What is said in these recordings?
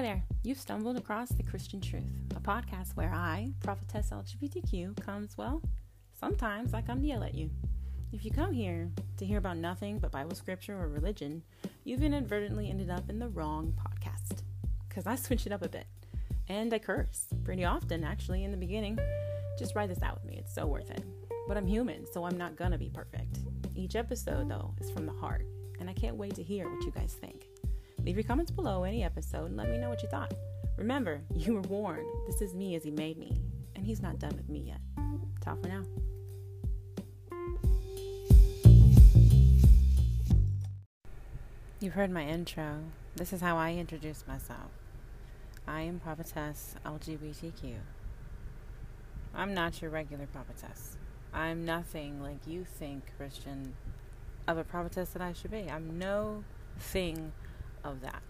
Hi there. You've stumbled across The Christian Truth, a podcast where I, prophetess LGBTQ, comes, well, sometimes I come to yell at you. If you come here to hear about nothing but Bible scripture or religion, you've inadvertently ended up in the wrong podcast. Because I switch it up a bit. And I curse pretty often, actually, in the beginning. Just ride this out with me, it's so worth it. But I'm human, so I'm not gonna be perfect. Each episode, though, is from the heart, and I can't wait to hear what you guys think. Leave your comments below any episode and let me know what you thought. Remember, you were warned. This is me as he made me, and he's not done with me yet. Ta for now. You've heard my intro. This is how I introduce myself. I am prophetess LGBTQ. I'm not your regular prophetess. I'm nothing like you think, Christian, of a prophetess that I should be. I'm no thing of that.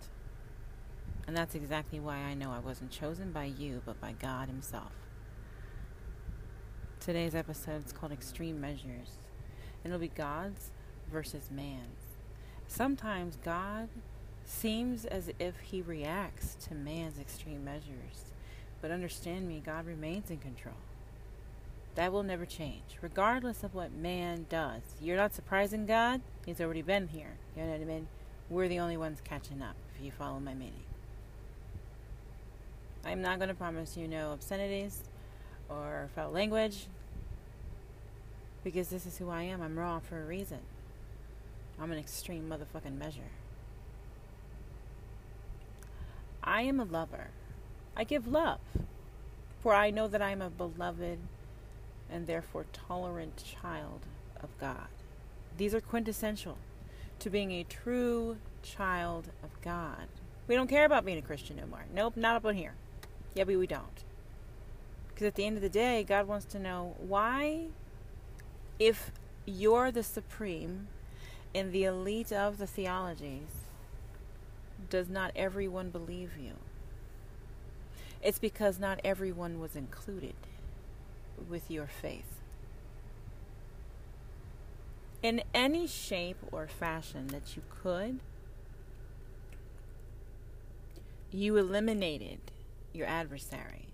And that's exactly why I know I wasn't chosen by you, but by God Himself. Today's episode is called Extreme Measures, and it'll be God's versus man's. Sometimes God seems as if He reacts to man's extreme measures, but understand me, God remains in control. That will never change, regardless of what man does. You're not surprising God, He's already been here. You know what I mean? We're the only ones catching up, if you follow my meaning. I'm not going to promise you no obscenities or foul language because this is who I am. I'm raw for a reason. I'm an extreme motherfucking measure. I am a lover. I give love, for I know that I am a beloved and therefore tolerant child of God. These are quintessential to being a true child of God. We don't care about being a Christian no more. Nope, not up on here. Yeah, but we don't. Because at the end of the day, God wants to know why, if you're the supreme in the elite of the theologies, does not everyone believe you? It's because not everyone was included with your faith in any shape or fashion that you could, you eliminated your adversary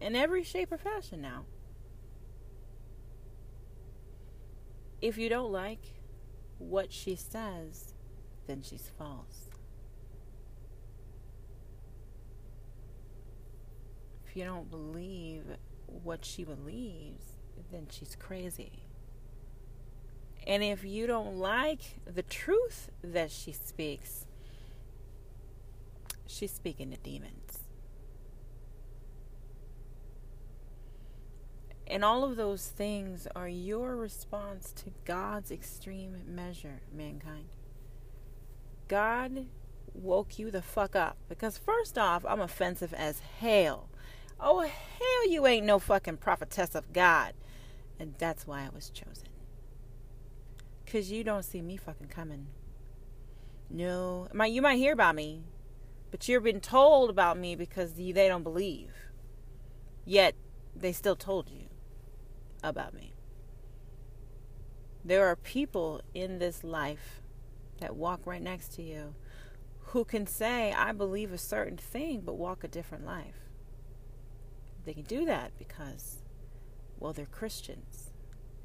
in every shape or fashion now. If you don't like what she says, then she's false. If you don't believe what she believes, then she's crazy. And if you don't like the truth that she speaks, she's speaking to demons. And all of those things are your response to God's extreme measure, mankind. God woke you the fuck up. Because, first off, I'm offensive as hell. Oh, hell, you ain't no fucking prophetess of God. And that's why I was chosen. Because you don't see me fucking coming. No. my You might hear about me, but you've been told about me because they don't believe. Yet, they still told you about me. There are people in this life that walk right next to you who can say, I believe a certain thing, but walk a different life. They can do that because, well, they're Christians.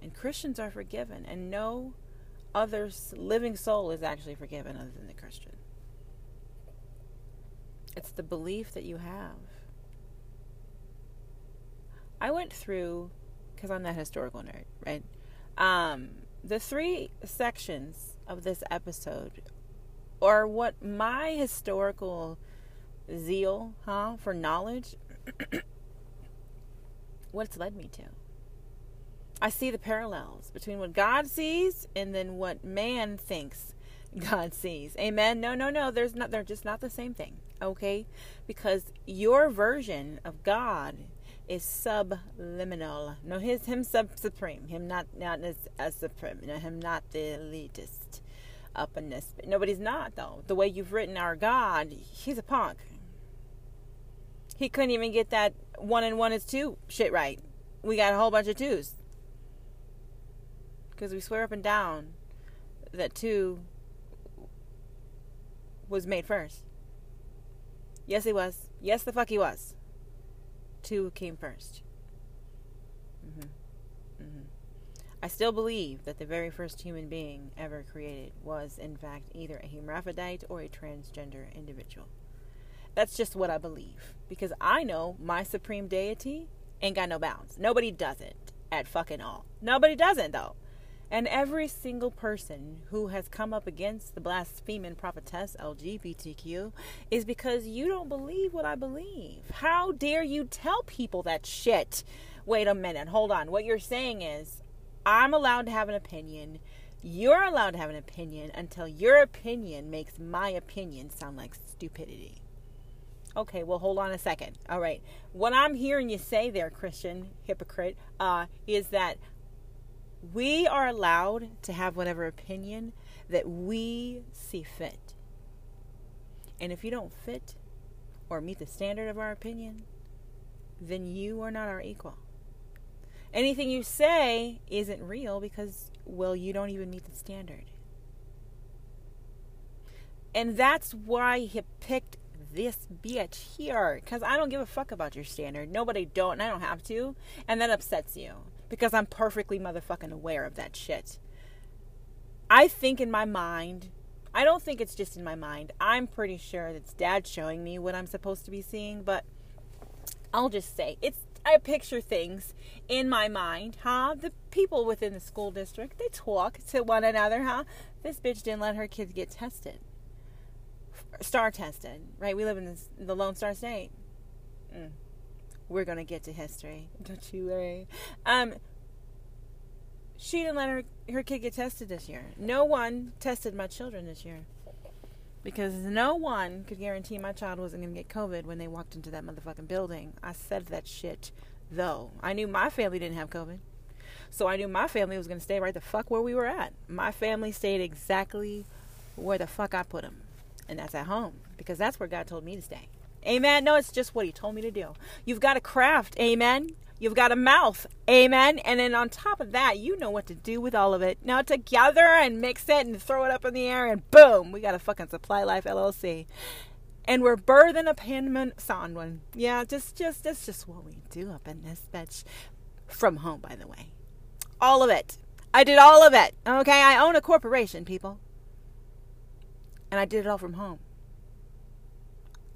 And Christians are forgiven. And no other living soul is actually forgiven other than the Christian. It's the belief that you have. I went through, because I'm that historical nerd, right? Um, the three sections of this episode are what my historical zeal, huh, for knowledge, what it's led me to. I see the parallels between what God sees and then what man thinks God sees. Amen. No, no, no. There's not. They're just not the same thing. Okay, because your version of God is subliminal. No, his him sub supreme. Him not not as, as supreme. No, him not the elitist up in this. But Nobody's not though. The way you've written our God, he's a punk. He couldn't even get that one and one is two shit right. We got a whole bunch of twos. Because we swear up and down that two was made first. Yes, he was. Yes, the fuck he was. Two came 1st mm-hmm. Mm-hmm. I still believe that the very first human being ever created was, in fact, either a hermaphrodite or a transgender individual. That's just what I believe. Because I know my supreme deity ain't got no bounds. Nobody doesn't at fucking all. Nobody doesn't, though. And every single person who has come up against the blaspheming prophetess LGBTQ is because you don't believe what I believe. How dare you tell people that shit? Wait a minute, hold on. What you're saying is, I'm allowed to have an opinion. You're allowed to have an opinion until your opinion makes my opinion sound like stupidity. Okay, well, hold on a second. All right. What I'm hearing you say there, Christian hypocrite, uh, is that we are allowed to have whatever opinion that we see fit. And if you don't fit or meet the standard of our opinion, then you are not our equal. Anything you say isn't real because, well, you don't even meet the standard. And that's why he picked this bitch here. Because I don't give a fuck about your standard. Nobody don't, and I don't have to. And that upsets you because I'm perfectly motherfucking aware of that shit. I think in my mind, I don't think it's just in my mind. I'm pretty sure it's dad showing me what I'm supposed to be seeing, but I'll just say it's I picture things in my mind, huh? The people within the school district, they talk to one another, huh? This bitch didn't let her kids get tested. Star tested, right? We live in the Lone Star State. Mm we're gonna get to history. Don't you worry. Um, she didn't let her her kid get tested this year. No one tested my children this year because no one could guarantee my child wasn't gonna get COVID when they walked into that motherfucking building. I said that shit though. I knew my family didn't have COVID. So I knew my family was going to stay right the fuck where we were at. My family stayed exactly where the fuck I put them. And that's at home because that's where God told me to stay. Amen. No, it's just what he told me to do. You've got a craft. Amen. You've got a mouth. Amen. And then on top of that, you know what to do with all of it. Now together and mix it and throw it up in the air and boom, we got a fucking Supply Life LLC. And we're birthing a Panman one. Yeah, just just that's just what we do up in this bitch. From home, by the way. All of it. I did all of it. Okay, I own a corporation, people. And I did it all from home.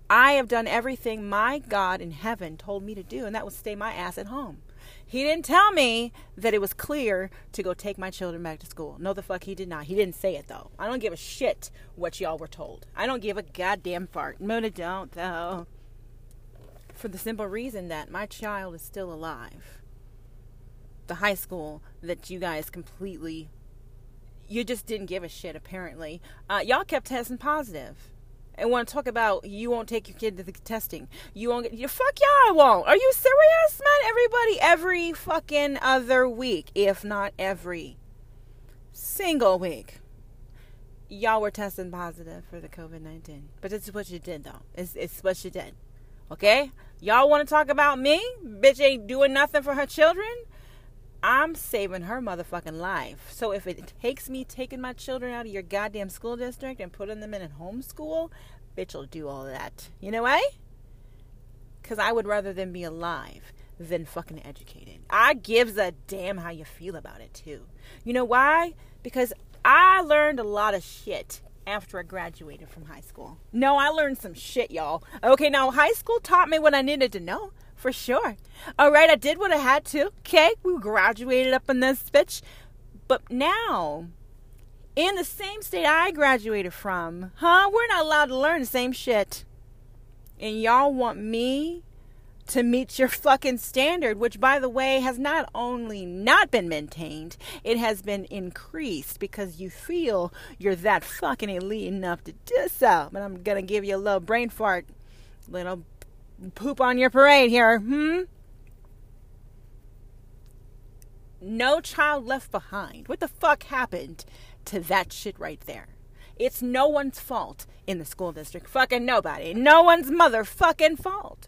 I have done everything my God in heaven told me to do, and that was stay my ass at home. He didn't tell me that it was clear to go take my children back to school. No, the fuck, he did not. He didn't say it, though. I don't give a shit what y'all were told. I don't give a goddamn fart. No, I don't, though. For the simple reason that my child is still alive. The high school that you guys completely. You just didn't give a shit, apparently. Uh, y'all kept testing positive and want to talk about you won't take your kid to the testing. You won't get you fuck I won't. Are you serious, man? Everybody every fucking other week, if not every single week. Y'all were testing positive for the COVID nineteen. But this is what you did though. It's it's what you did. Okay? Y'all want to talk about me? Bitch ain't doing nothing for her children? I'm saving her motherfucking life. So if it takes me taking my children out of your goddamn school district and putting them in a homeschool, bitch will do all that. You know why? Because I would rather them be alive than fucking educated. I gives a damn how you feel about it too. You know why? Because I learned a lot of shit after I graduated from high school. No, I learned some shit, y'all. Okay, now high school taught me what I needed to know for sure. All right, I did what I had to. Okay, we graduated up in this bitch. But now, in the same state I graduated from, huh? We're not allowed to learn the same shit. And y'all want me to meet your fucking standard, which, by the way, has not only not been maintained, it has been increased because you feel you're that fucking elite enough to do so. But I'm gonna give you a little brain fart, little poop on your parade here, hmm? No child left behind. What the fuck happened to that shit right there? It's no one's fault in the school district. Fucking nobody. No one's motherfucking fault.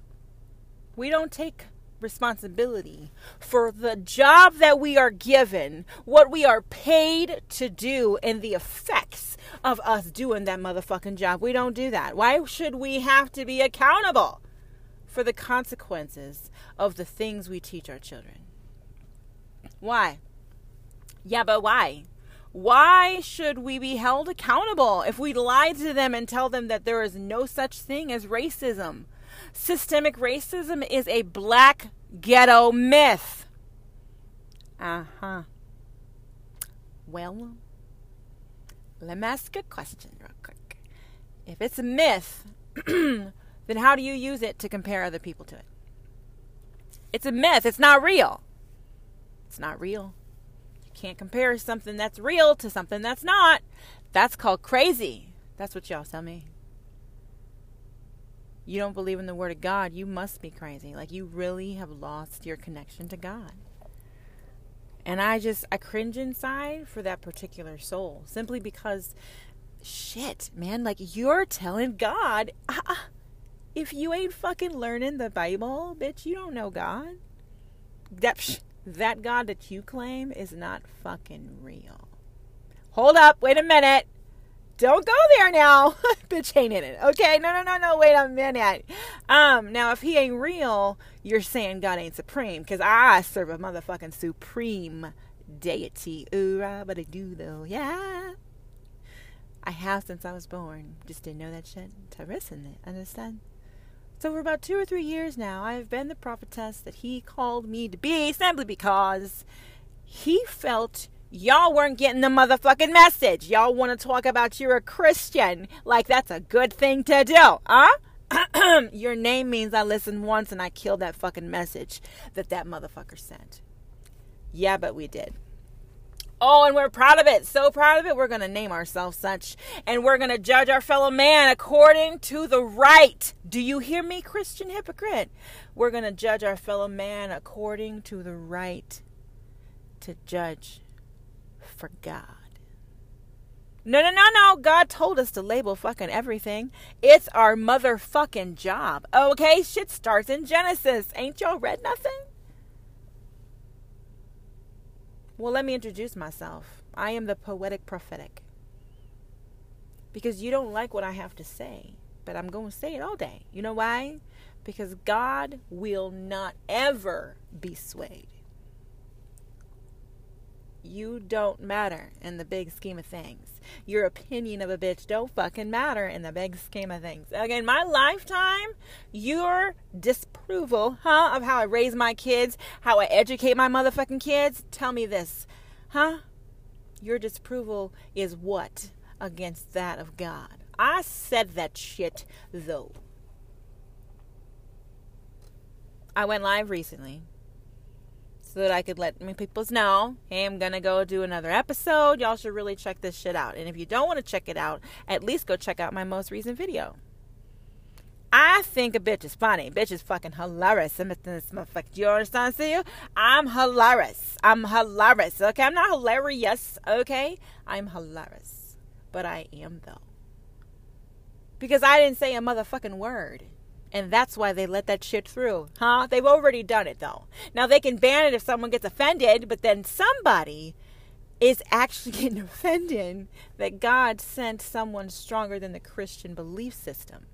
We don't take responsibility for the job that we are given, what we are paid to do, and the effects of us doing that motherfucking job. We don't do that. Why should we have to be accountable for the consequences of the things we teach our children? Why? Yeah, but why? Why should we be held accountable if we lie to them and tell them that there is no such thing as racism? Systemic racism is a black ghetto myth. Uh huh. Well, let me ask a question real quick. If it's a myth, then how do you use it to compare other people to it? It's a myth. It's not real. It's not real. You can't compare something that's real to something that's not. That's called crazy. That's what y'all tell me you don't believe in the word of God, you must be crazy. Like you really have lost your connection to God. And I just I cringe inside for that particular soul simply because shit, man, like you're telling God, uh, if you ain't fucking learning the Bible, bitch, you don't know God. That psh, that God that you claim is not fucking real. Hold up, wait a minute don't go there now. Bitch ain't in it. Okay. No, no, no, no. Wait a minute. Um, now if he ain't real, you're saying God ain't supreme. Cause I serve a motherfucking supreme deity. Ooh, but I do though. Yeah. I have since I was born. Just didn't know that shit. Listen it. Understand? So for about two or three years now, I have been the prophetess that he called me to be simply because he felt y'all weren't getting the motherfucking message. Y'all want to talk about you're a Christian like that's a good thing to do, huh? Your name means I listened once and I killed that fucking message that that motherfucker sent. Yeah, but we did. Oh, and we're proud of it. So proud of it. We're going to name ourselves such. And we're going to judge our fellow man according to the right. Do you hear me, Christian hypocrite? We're going to judge our fellow man according to the right to judge for God. No, no, no, no. God told us to label fucking everything. It's our motherfucking job. Okay? Shit starts in Genesis. Ain't y'all read nothing? Well, let me introduce myself. I am the poetic prophetic. Because you don't like what I have to say, but I'm going to say it all day. You know why? Because God will not ever be swayed you don't matter in the big scheme of things. Your opinion of a bitch don't fucking matter in the big scheme of things. Again, my lifetime, your disapproval, huh, of how I raise my kids, how I educate my motherfucking kids, tell me this, huh? Your disapproval is what against that of God? I said that shit though. I went live recently so that I could let my peoples know, hey, I'm gonna go do another episode. Y'all should really check this shit out. And if you don't want to check it out, at least go check out my most recent video. I think a bitch is funny. Bitch is fucking hilarious. I'm this motherfucker. You understand? See you? I'm hilarious. I'm hilarious. Okay, I'm not hilarious. Okay, I'm hilarious, but I am though, because I didn't say a motherfucking word. And that's why they let that shit through. Huh? They've already done it though. Now they can ban it if someone gets offended, but then somebody is actually getting offended that God sent someone stronger than the Christian belief system.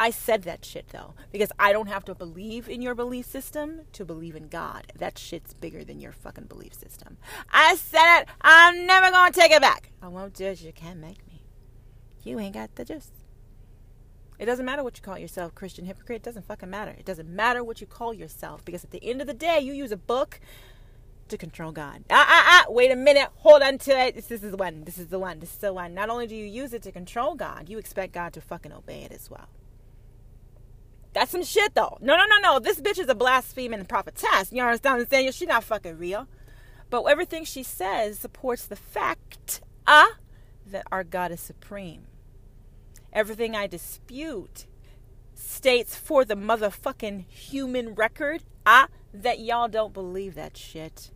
I said that shit though, because I don't have to believe in your belief system to believe in God. That shit's bigger than your fucking belief system. I said it. I'm never gonna take it back. I won't judge. You can't make me. You ain't got the juice. It doesn't matter what you call yourself, Christian hypocrite. It doesn't fucking matter. It doesn't matter what you call yourself because at the end of the day, you use a book to control God. Ah, ah, ah. Wait a minute. Hold on to it. This, this is the one. This is the one. This is the one. Not only do you use it to control God, you expect God to fucking obey it as well. That's some shit though. No, no, no, no. This bitch is a blaspheming prophetess. You understand what I'm saying? She's not fucking real. But everything she says supports the fact, ah, uh, that our God is supreme. Everything I dispute states for the motherfucking human record, ah, that y'all don't believe that shit.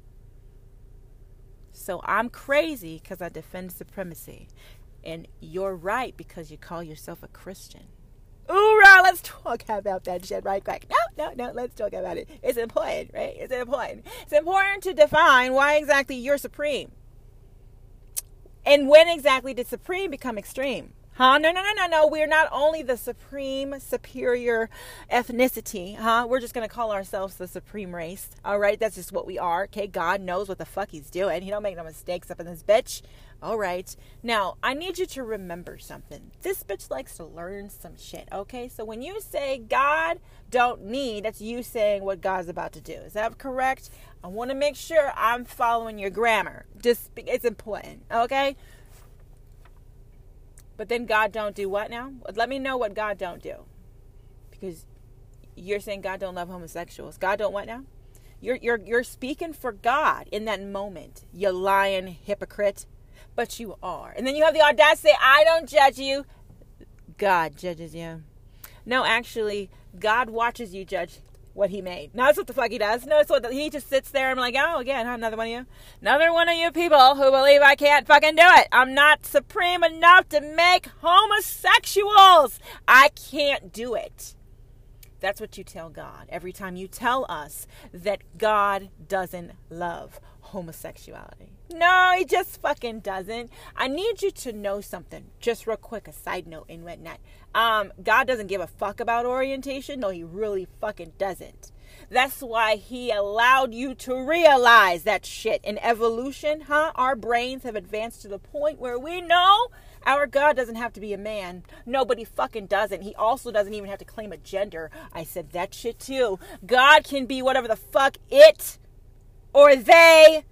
So I'm crazy because I defend supremacy. And you're right because you call yourself a Christian. Hoorah! let's talk about that shit right quick. No, no, no, let's talk about it. It's important, right? It's important. It's important to define why exactly you're supreme. And when exactly did supreme become extreme? Huh? No, no, no, no, no. We're not only the supreme superior ethnicity, huh? We're just going to call ourselves the supreme race. All right? That's just what we are. Okay? God knows what the fuck he's doing. He don't make no mistakes up in this bitch. All right. Now, I need you to remember something. This bitch likes to learn some shit, okay? So when you say God don't need, that's you saying what God's about to do. Is that correct? I want to make sure I'm following your grammar. Just it's important, okay? But then God don't do what now? Let me know what God don't do. Because you're saying God don't love homosexuals. God don't what now? You're you're you're speaking for God in that moment. You lying hypocrite. But you are. And then you have the audacity I don't judge you. God judges you. No, actually, God watches you judge what he made. No, that's what the fuck he does. No, it's what the, he just sits there I'm like, oh, again, another one of you. Another one of you people who believe I can't fucking do it. I'm not supreme enough to make homosexuals. I can't do it. That's what you tell God every time you tell us that God doesn't love homosexuality. No, he just fucking doesn't. I need you to know something. Just real quick, a side note in whatnot. Um, God doesn't give a fuck about orientation. No, he really fucking doesn't. That's why he allowed you to realize that shit. In evolution, huh? Our brains have advanced to the point where we know our God doesn't have to be a man. Nobody fucking doesn't. He also doesn't even have to claim a gender. I said that shit too. God can be whatever the fuck it or they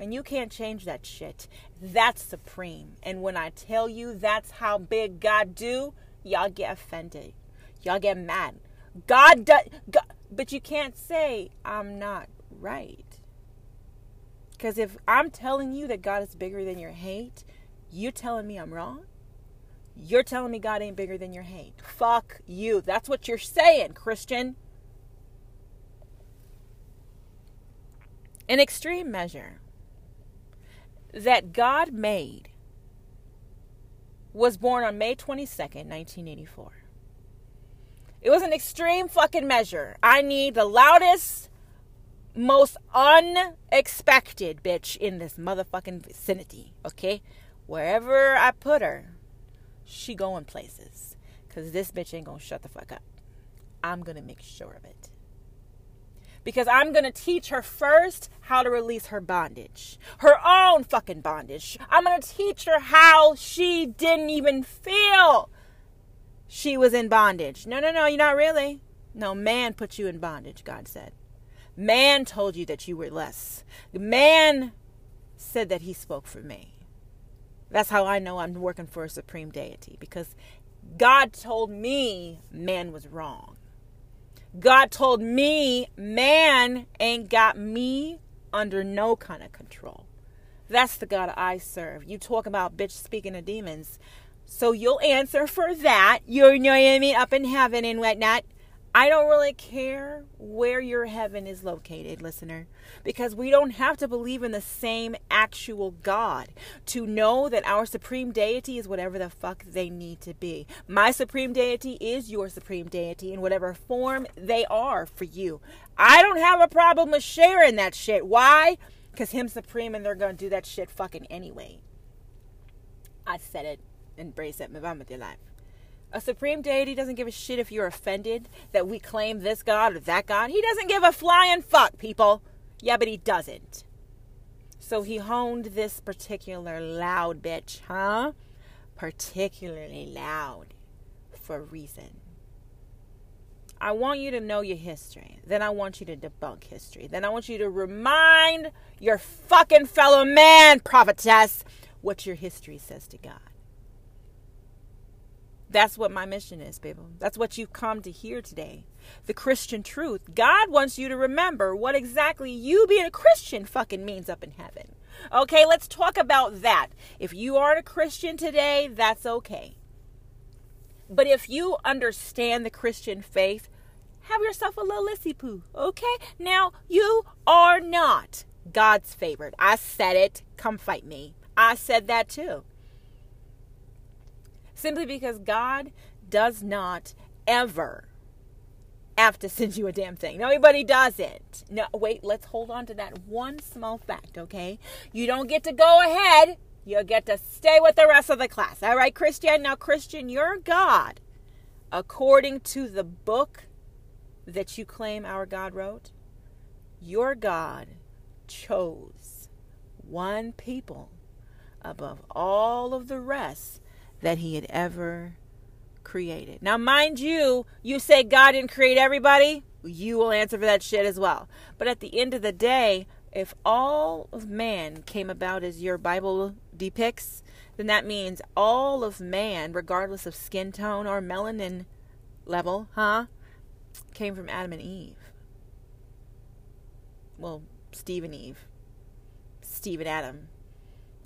And you can't change that shit. That's supreme. And when I tell you that's how big God do, y'all get offended. Y'all get mad. God does, God, but you can't say I'm not right. Because if I'm telling you that God is bigger than your hate, you're telling me I'm wrong. You're telling me God ain't bigger than your hate. Fuck you. That's what you're saying, Christian. An extreme measure that God made was born on May 22nd, 1984. It was an extreme fucking measure. I need the loudest, most unexpected bitch in this motherfucking vicinity, okay? Wherever I put her, she going places. Cause this bitch ain't gonna shut the fuck up. I'm gonna make sure of it because I'm going to teach her first how to release her bondage, her own fucking bondage. I'm going to teach her how she didn't even feel she was in bondage. No, no, no, you're not really. No, man put you in bondage, God said. Man told you that you were less. Man said that he spoke for me. That's how I know I'm working for a supreme deity because God told me man was wrong. God told me, man ain't got me under no kind of control. That's the God I serve. You talk about bitch speaking of demons. So you'll answer for that. You know what I mean? Up in heaven and whatnot. I don't really care where your heaven is located, listener, because we don't have to believe in the same actual God to know that our supreme deity is whatever the fuck they need to be. My supreme deity is your supreme deity in whatever form they are for you. I don't have a problem with sharing that shit. Why? Because him supreme and they're going to do that shit fucking anyway. I said it. Embrace it. Move on with your life. A supreme deity doesn't give a shit if you're offended that we claim this God or that God. He doesn't give a flying fuck, people. Yeah, but he doesn't. So he honed this particular loud bitch, huh? Particularly loud for a reason. I want you to know your history. Then I want you to debunk history. Then I want you to remind your fucking fellow man, prophetess, what your history says to God. That's what my mission is, people. That's what you've come to hear today. The Christian truth. God wants you to remember what exactly you being a Christian fucking means up in heaven. Okay, let's talk about that. If you aren't a Christian today, that's okay. But if you understand the Christian faith, have yourself a little lissy poo, okay? Now, you are not God's favorite. I said it. Come fight me. I said that too simply because God does not ever have to send you a damn thing. Nobody does it. No, wait, let's hold on to that one small fact, okay? You don't get to go ahead. You get to stay with the rest of the class. All right, Christian? Now, Christian, your God, according to the book that you claim our God wrote, your God chose one people above all of the rest that he had ever created. Now, mind you, you say God didn't create everybody, you will answer for that shit as well. But at the end of the day, if all of man came about as your Bible depicts, then that means all of man, regardless of skin tone or melanin level, huh, came from Adam and Eve. Well, Steve and Eve. Steve and Adam.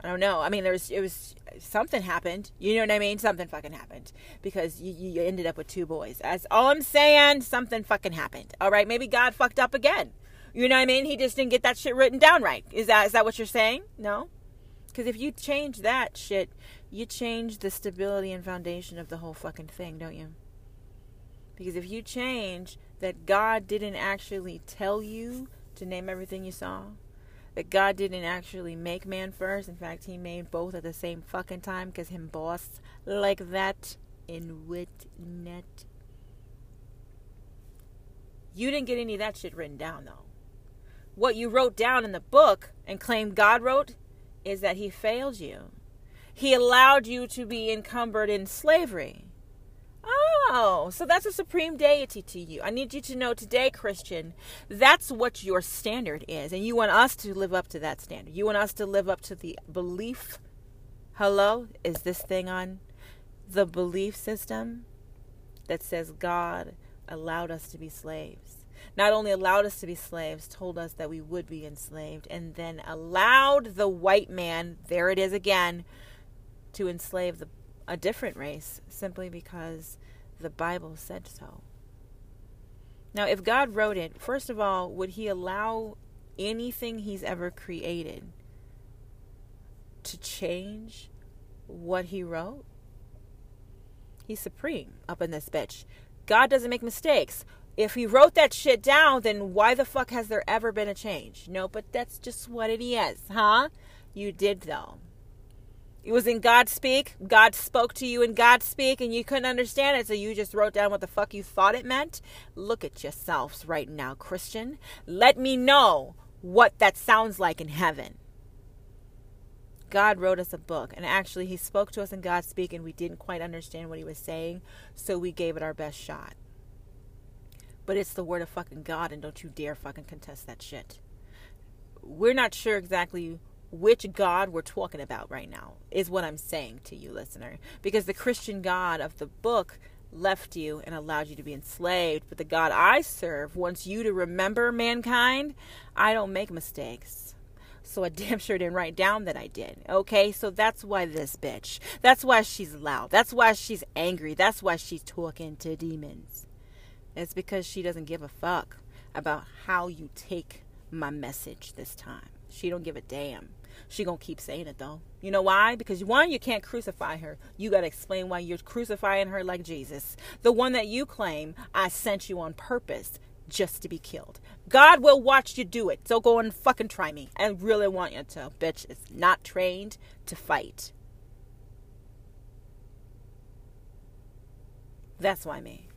I don't know. I mean, there's it was something happened. You know what I mean? Something fucking happened because you, you ended up with two boys. That's all I'm saying. Something fucking happened. All right, maybe God fucked up again. You know what I mean? He just didn't get that shit written down right. Is that is that what you're saying? No. Because if you change that shit, you change the stability and foundation of the whole fucking thing, don't you? Because if you change that God didn't actually tell you to name everything you saw, that God didn't actually make man first. In fact, he made both at the same fucking time because him boss like that in wit net. You didn't get any of that shit written down though. What you wrote down in the book and claimed God wrote is that he failed you. He allowed you to be encumbered in slavery. Oh, so that's a supreme deity to you. I need you to know today, Christian, that's what your standard is. And you want us to live up to that standard. You want us to live up to the belief. Hello? Is this thing on? The belief system that says God allowed us to be slaves. Not only allowed us to be slaves, told us that we would be enslaved, and then allowed the white man, there it is again, to enslave the a different race simply because the Bible said so. Now, if God wrote it, first of all, would He allow anything He's ever created to change what He wrote? He's supreme up in this bitch. God doesn't make mistakes. If He wrote that shit down, then why the fuck has there ever been a change? No, but that's just what it is, huh? You did, though. It was in God speak. God spoke to you in God speak, and you couldn't understand it, so you just wrote down what the fuck you thought it meant. Look at yourselves right now, Christian. Let me know what that sounds like in heaven. God wrote us a book, and actually, He spoke to us in God speak, and we didn't quite understand what He was saying, so we gave it our best shot. But it's the word of fucking God, and don't you dare fucking contest that shit. We're not sure exactly which God we're talking about right now, is what I'm saying to you, listener. Because the Christian God of the book left you and allowed you to be enslaved. But the God I serve wants you to remember mankind. I don't make mistakes. So I damn sure didn't write down that I did. Okay, so that's why this bitch. That's why she's loud. That's why she's angry. That's why she's talking to demons. It's because she doesn't give a fuck about how you take my message this time. She don't give a damn. She gonna keep saying it though. You know why? Because one, you can't crucify her. You gotta explain why you're crucifying her like Jesus, the one that you claim I sent you on purpose just to be killed. God will watch you do it. So go and fucking try me. I really want you to. Bitch is not trained to fight. That's why me.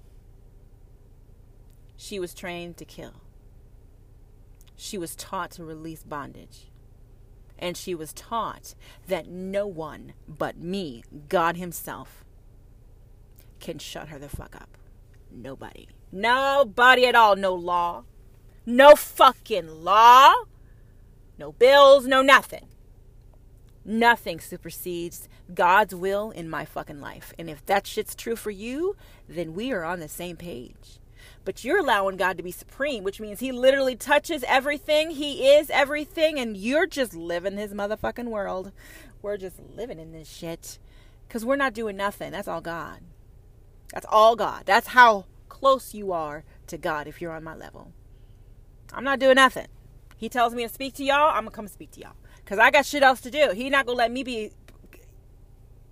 She was trained to kill. She was taught to release bondage and she was taught that no one but me, God Himself, can shut her the fuck up. Nobody. Nobody at all. No law. No fucking law. No bills. No nothing. Nothing supersedes God's will in my fucking life. And if that shit's true for you, then we are on the same page but you're allowing God to be supreme, which means He literally touches everything. He is everything, and you're just living His motherfucking world. We're just living in this shit because we're not doing nothing. That's all God. That's all God. That's how close you are to God if you're on my level. I'm not doing nothing. He tells me to speak to y'all, I'm gonna come speak to y'all. Cause I got shit else to do. He not gonna let me be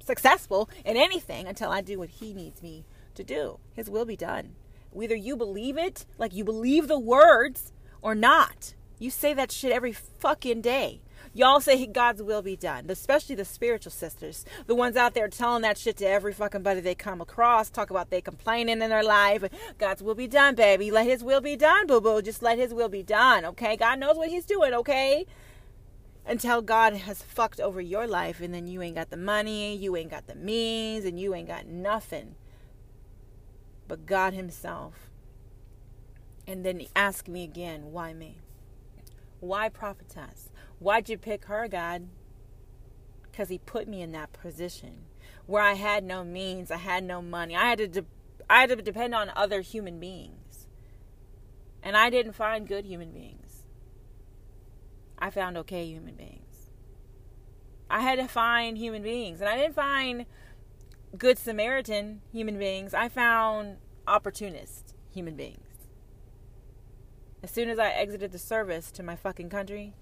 successful in anything until I do what he needs me to do. His will be done. Whether you believe it, like you believe the words, or not. You say that shit every fucking day. Y'all say God's will be done, especially the spiritual sisters, the ones out there telling that shit to every fucking buddy they come across. Talk about they complaining in their life. God's will be done, baby. Let His will be done, boo boo. Just let His will be done, okay? God knows what He's doing, okay? Until God has fucked over your life, and then you ain't got the money, you ain't got the means, and you ain't got nothing but God Himself. And then ask me again, why me? Why prophetess? Why'd you pick her, God? Because He put me in that position where I had no means, I had no money. I had to, de- I had to depend on other human beings, and I didn't find good human beings. I found okay human beings. I had to find human beings, and I didn't find good Samaritan human beings. I found opportunist human beings. As soon as I exited the service to my fucking country,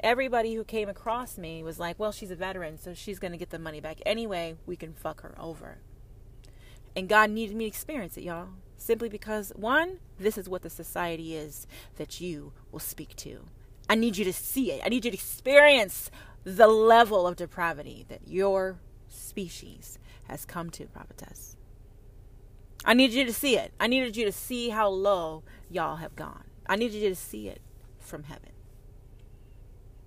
everybody who came across me was like, well, she's a veteran, so she's going to get the money back. Anyway, we can fuck her over. And God needed me to experience it, y'all. Simply because, one, this is what the society is that you will speak to. I need you to see it. I need you to experience the level of depravity that your species has come to, prophetess. I need you to see it. I needed you to see how low y'all have gone. I needed you to see it from heaven.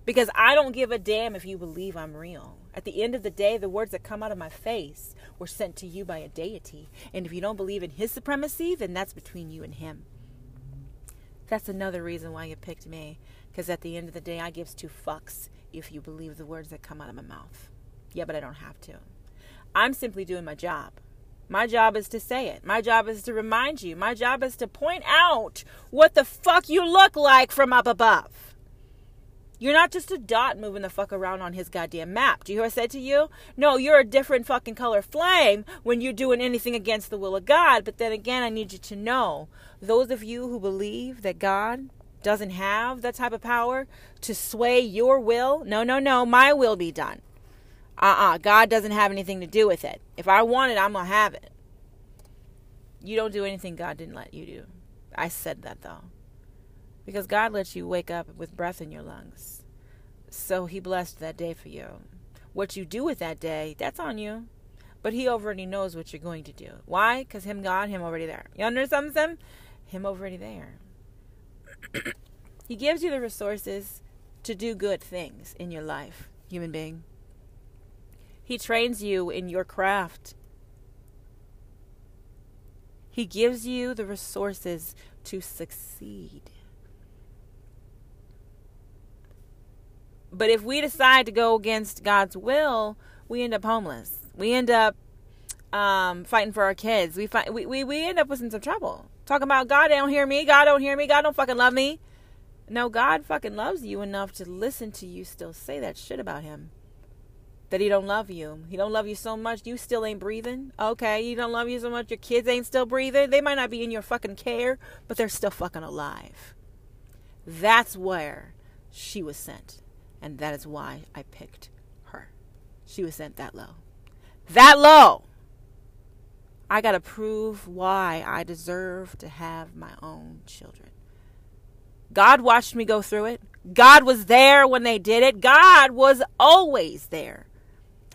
Because I don't give a damn if you believe I'm real. At the end of the day, the words that come out of my face were sent to you by a deity. And if you don't believe in his supremacy, then that's between you and him. That's another reason why you picked me. Because at the end of the day, I gives two fucks if you believe the words that come out of my mouth. Yeah, but I don't have to. I'm simply doing my job. My job is to say it. My job is to remind you. My job is to point out what the fuck you look like from up above. You're not just a dot moving the fuck around on his goddamn map. Do you hear what I said to you? No, you're a different fucking color flame when you're doing anything against the will of God. But then again, I need you to know those of you who believe that God doesn't have that type of power to sway your will, no, no, no, my will be done. Uh uh-uh, uh God doesn't have anything to do with it. If I want it, I'm to have it. You don't do anything God didn't let you do. I said that though. Because God let you wake up with breath in your lungs. So He blessed that day for you. What you do with that day, that's on you. But He already knows what you're going to do. Why? Because Him, God, Him already there. You understand something? Him already there. he gives you the resources to do good things in your life, human being. He trains you in your craft. He gives you the resources to succeed. But if we decide to go against God's will, we end up homeless. We end up um, fighting for our kids. We, fight, we, we, we end up with some trouble. Talking about God don't hear me. God don't hear me. God don't fucking love me. No, God fucking loves you enough to listen to you still say that shit about him. That he don't love you. He don't love you so much you still ain't breathing. Okay, he don't love you so much your kids ain't still breathing. They might not be in your fucking care, but they're still fucking alive. That's where she was sent. And that is why I picked her. She was sent that low. That low! I got to prove why I deserve to have my own children. God watched me go through it. God was there when they did it. God was always there.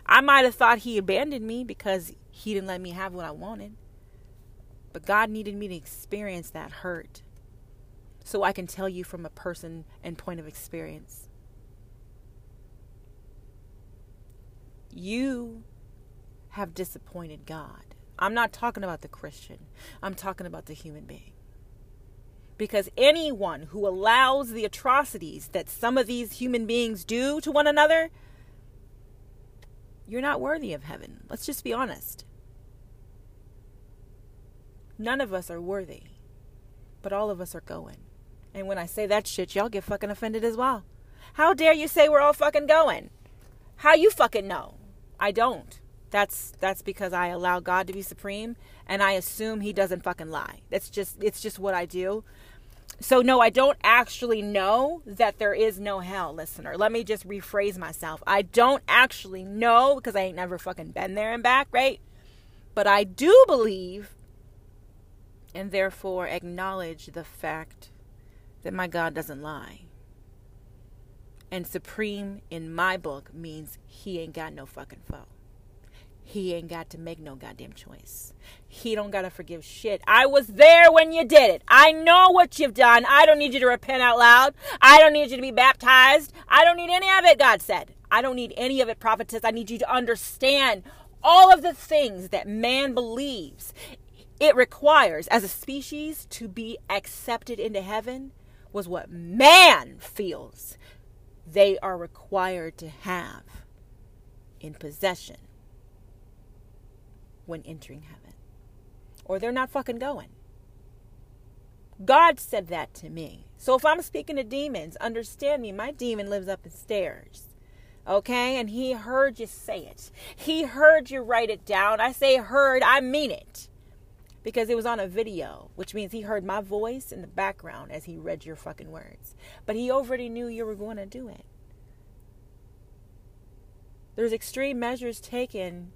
I might have thought He abandoned me because He didn't let me have what I wanted. But God needed me to experience that hurt so I can tell you from a person and point of experience. You have disappointed God. I'm not talking about the Christian, I'm talking about the human being. Because anyone who allows the atrocities that some of these human beings do to one another, you're not worthy of heaven. Let's just be honest. None of us are worthy, but all of us are going. And when I say that shit, y'all get fucking offended as well. How dare you say we're all fucking going? How you fucking know? I don't. That's that's because I allow God to be supreme and I assume he doesn't fucking lie. That's just it's just what I do. So no, I don't actually know that there is no hell, listener. Let me just rephrase myself. I don't actually know because I ain't never fucking been there and back, right? But I do believe and therefore acknowledge the fact that my God doesn't lie. And supreme in my book means he ain't got no fucking foe. He ain't got to make no goddamn choice. He don't got to forgive shit. I was there when you did it. I know what you've done. I don't need you to repent out loud. I don't need you to be baptized. I don't need any of it, God said. I don't need any of it, prophetess. I need you to understand all of the things that man believes it requires as a species to be accepted into heaven was what man feels they are required to have in possession when entering heaven. Or they're not fucking going. God said that to me. So if I'm speaking to demons, understand me, my demon lives up the stairs. Okay? And he heard you say it. He heard you write it down. I say heard, I mean it. Because it was on a video, which means he heard my voice in the background as he read your fucking words. But he already knew you were going to do it. There's extreme measures taken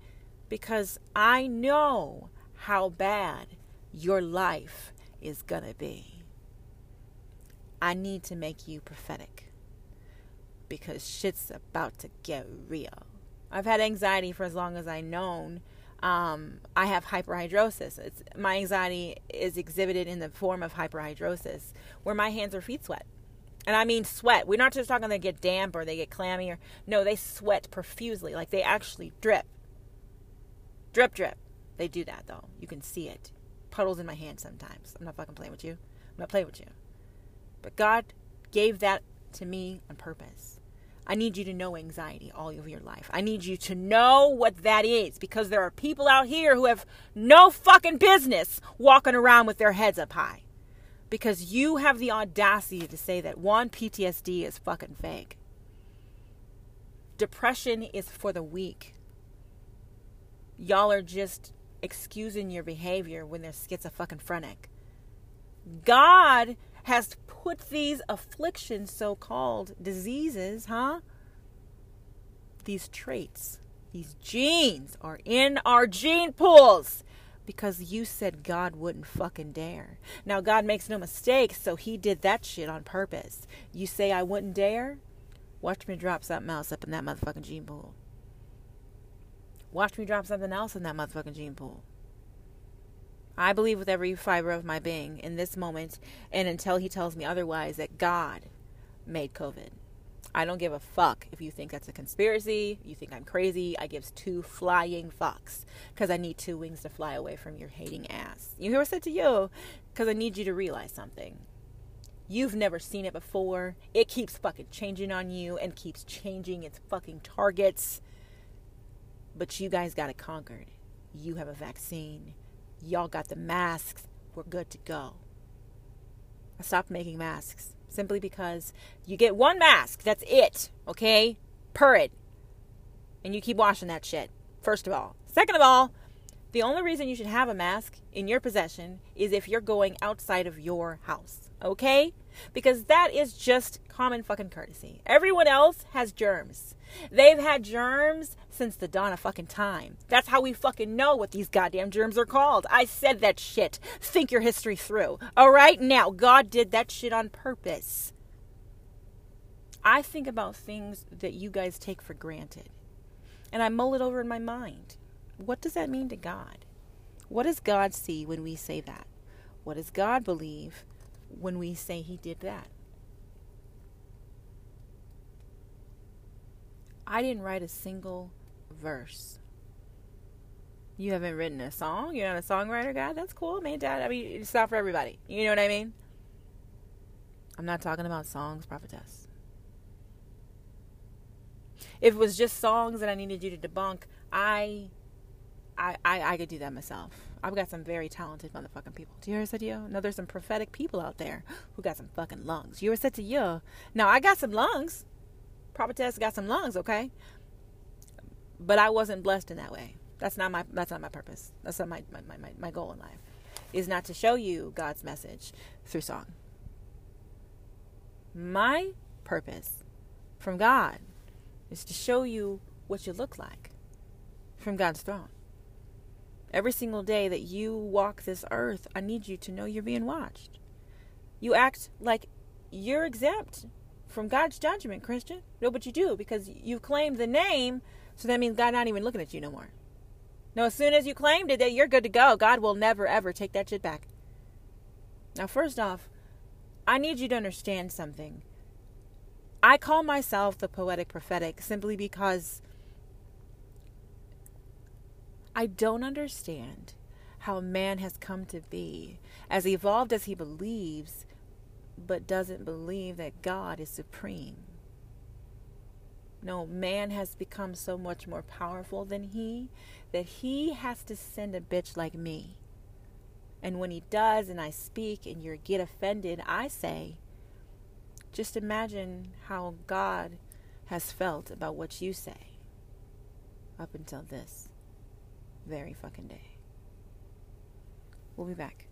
because I know how bad your life is going to be. I need to make you prophetic because shit's about to get real. I've had anxiety for as long as I've known. Um, I have hyperhidrosis. It's, my anxiety is exhibited in the form of hyperhidrosis, where my hands or feet sweat. And I mean sweat. We're not just talking they get damp or they get clammy or no, they sweat profusely, like they actually drip. Drip, drip. They do that though. You can see it. Puddles in my hand sometimes. I'm not fucking playing with you. I'm not playing with you. But God gave that to me on purpose. I need you to know anxiety all of your life. I need you to know what that is because there are people out here who have no fucking business walking around with their heads up high. Because you have the audacity to say that one, PTSD is fucking fake. Depression is for the weak y'all are just excusing your behavior when they're schizophrenic. God has put these afflictions, so called diseases, huh? These traits, these genes are in our gene pools because you said God wouldn't fucking dare. Now, God makes no mistakes, so He did that shit on purpose. You say I wouldn't dare? Watch me drop something else up in that motherfucking gene pool. Watch me drop something else in that motherfucking gene pool. I believe with every fiber of my being in this moment and until he tells me otherwise that God made COVID. I don't give a fuck if you think that's a conspiracy, you think I'm crazy. I gives two flying fucks because I need two wings to fly away from your hating ass. You hear what I said to you? Because I need you to realize something. You've never seen it before. It keeps fucking changing on you and keeps changing its fucking targets. But you guys got it conquered. You have a vaccine. Y'all got the masks. We're good to go. I stopped making masks simply because you get one mask. That's it. Okay? Per it. And you keep washing that shit. First of all. Second of all, the only reason you should have a mask in your possession is if you're going outside of your house. Okay? Because that is just common fucking courtesy. Everyone else has germs. They've had germs since the dawn of fucking time. That's how we fucking know what these goddamn germs are called. I said that shit. Think your history through. All right? Now, God did that shit on purpose. I think about things that you guys take for granted. And I mull it over in my mind. What does that mean to God? What does God see when we say that? What does God believe when we say He did that? I didn't write a single verse. You haven't written a song? You're not a songwriter, God? That's cool, man. Dad. I mean, it's not for everybody. You know what I mean? I'm not talking about songs, prophetess. If it was just songs that I needed you to debunk, I, I, I, I could do that myself. I've got some very talented motherfucking people. Do you hear said you? No, there's some prophetic people out there who got some fucking lungs. You ever said to you? Now I got some lungs. Prophetess got some lungs, okay? But I wasn't blessed in that way. That's not my that's not my purpose. That's not my, my, my, my goal in life. Is not to show you God's message through song. My purpose from God is to show you what you look like from God's throne. Every single day that you walk this earth, I need you to know you're being watched. You act like you're exempt from God's judgment, Christian. No, but you do because you've claimed the name, so that means God not even looking at you no more. No, as soon as you claimed it, that you're good to go. God will never ever take that shit back. Now, first off, I need you to understand something. I call myself the poetic prophetic simply because I don't understand how man has come to be, as evolved as he believes, but doesn't believe that God is supreme. No, man has become so much more powerful than he that he has to send a bitch like me. And when he does, and I speak, and you get offended, I say, just imagine how God has felt about what you say up until this very fucking day. We'll be back.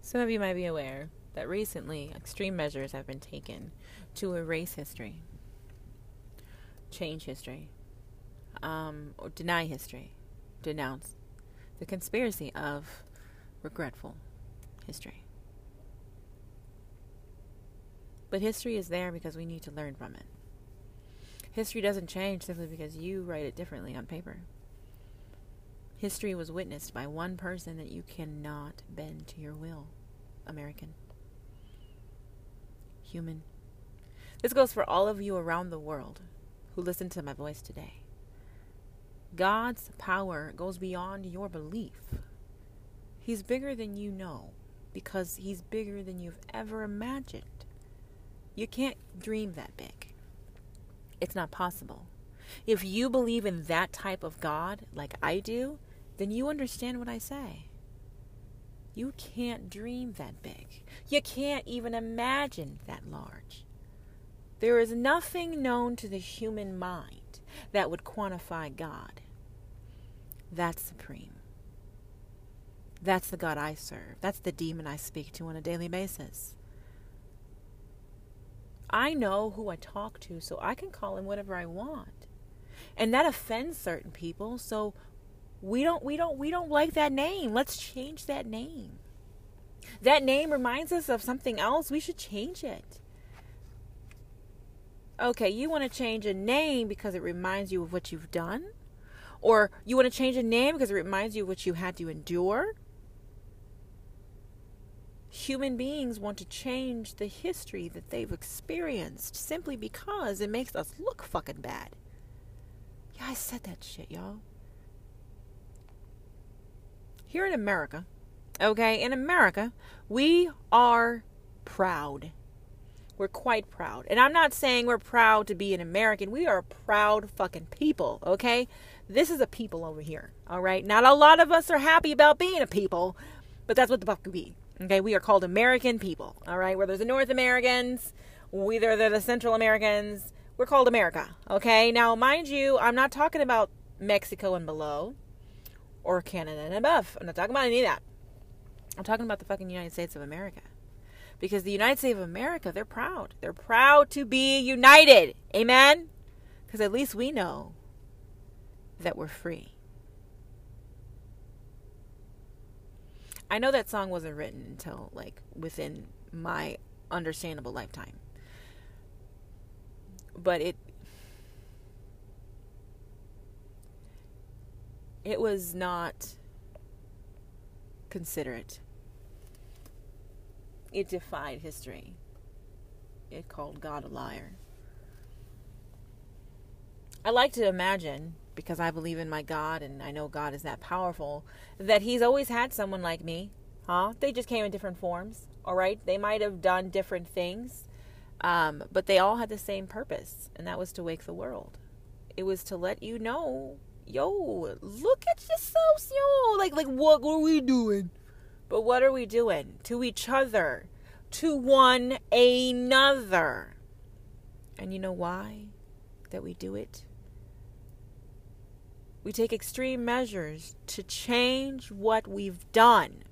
Some of you might be aware that recently extreme measures have been taken to erase history, change history, um, or deny history, denounce the conspiracy of regretful history. But history is there because we need to learn from it. History doesn't change simply because you write it differently on paper. History was witnessed by one person that you cannot bend to your will American human. This goes for all of you around the world who listen to my voice today. God's power goes beyond your belief. He's bigger than you know because He's bigger than you've ever imagined. You can't dream that big, it's not possible. If you believe in that type of God, like I do, then you understand what I say. You can't dream that big. You can't even imagine that large. There is nothing known to the human mind that would quantify God. That's supreme. That's the God I serve. That's the demon I speak to on a daily basis. I know who I talk to, so I can call him whatever I want. And that offends certain people, so we don't we don't we don't like that name. Let's change that name. That name reminds us of something else. We should change it. Okay, you want to change a name because it reminds you of what you've done? Or you want to change a name because it reminds you of what you had to endure? Human beings want to change the history that they've experienced simply because it makes us look fucking bad. Yeah, I said that shit, y'all here in America, okay, in America, we are proud. We're quite proud. And I'm not saying we're proud to be an American. We are a proud fucking people, okay? This is a people over here, all right? Not a lot of us are happy about being a people, but that's what the fuck we be. Okay, we are called American people, all right? Whether the North Americans, whether they're the Central Americans, we're called America, okay? Now, mind you, I'm not talking about Mexico and below or Canada and above. I'm not talking about any of that. I'm talking about the fucking United States of America. Because the United States of America, they're proud. They're proud to be united. Amen? Because at least we know that we're free. I know that song wasn't written until like within my understandable lifetime. But it It was not considerate. It defied history. It called God a liar. I like to imagine, because I believe in my God and I know God is that powerful, that He's always had someone like me. Huh? They just came in different forms. All right? They might have done different things, um, but they all had the same purpose, and that was to wake the world. It was to let you know yo, look at yourselves, yo. Like, like, what are we doing? But what are we doing to each other, to one another? And you know why that we do it? We take extreme measures to change what we've done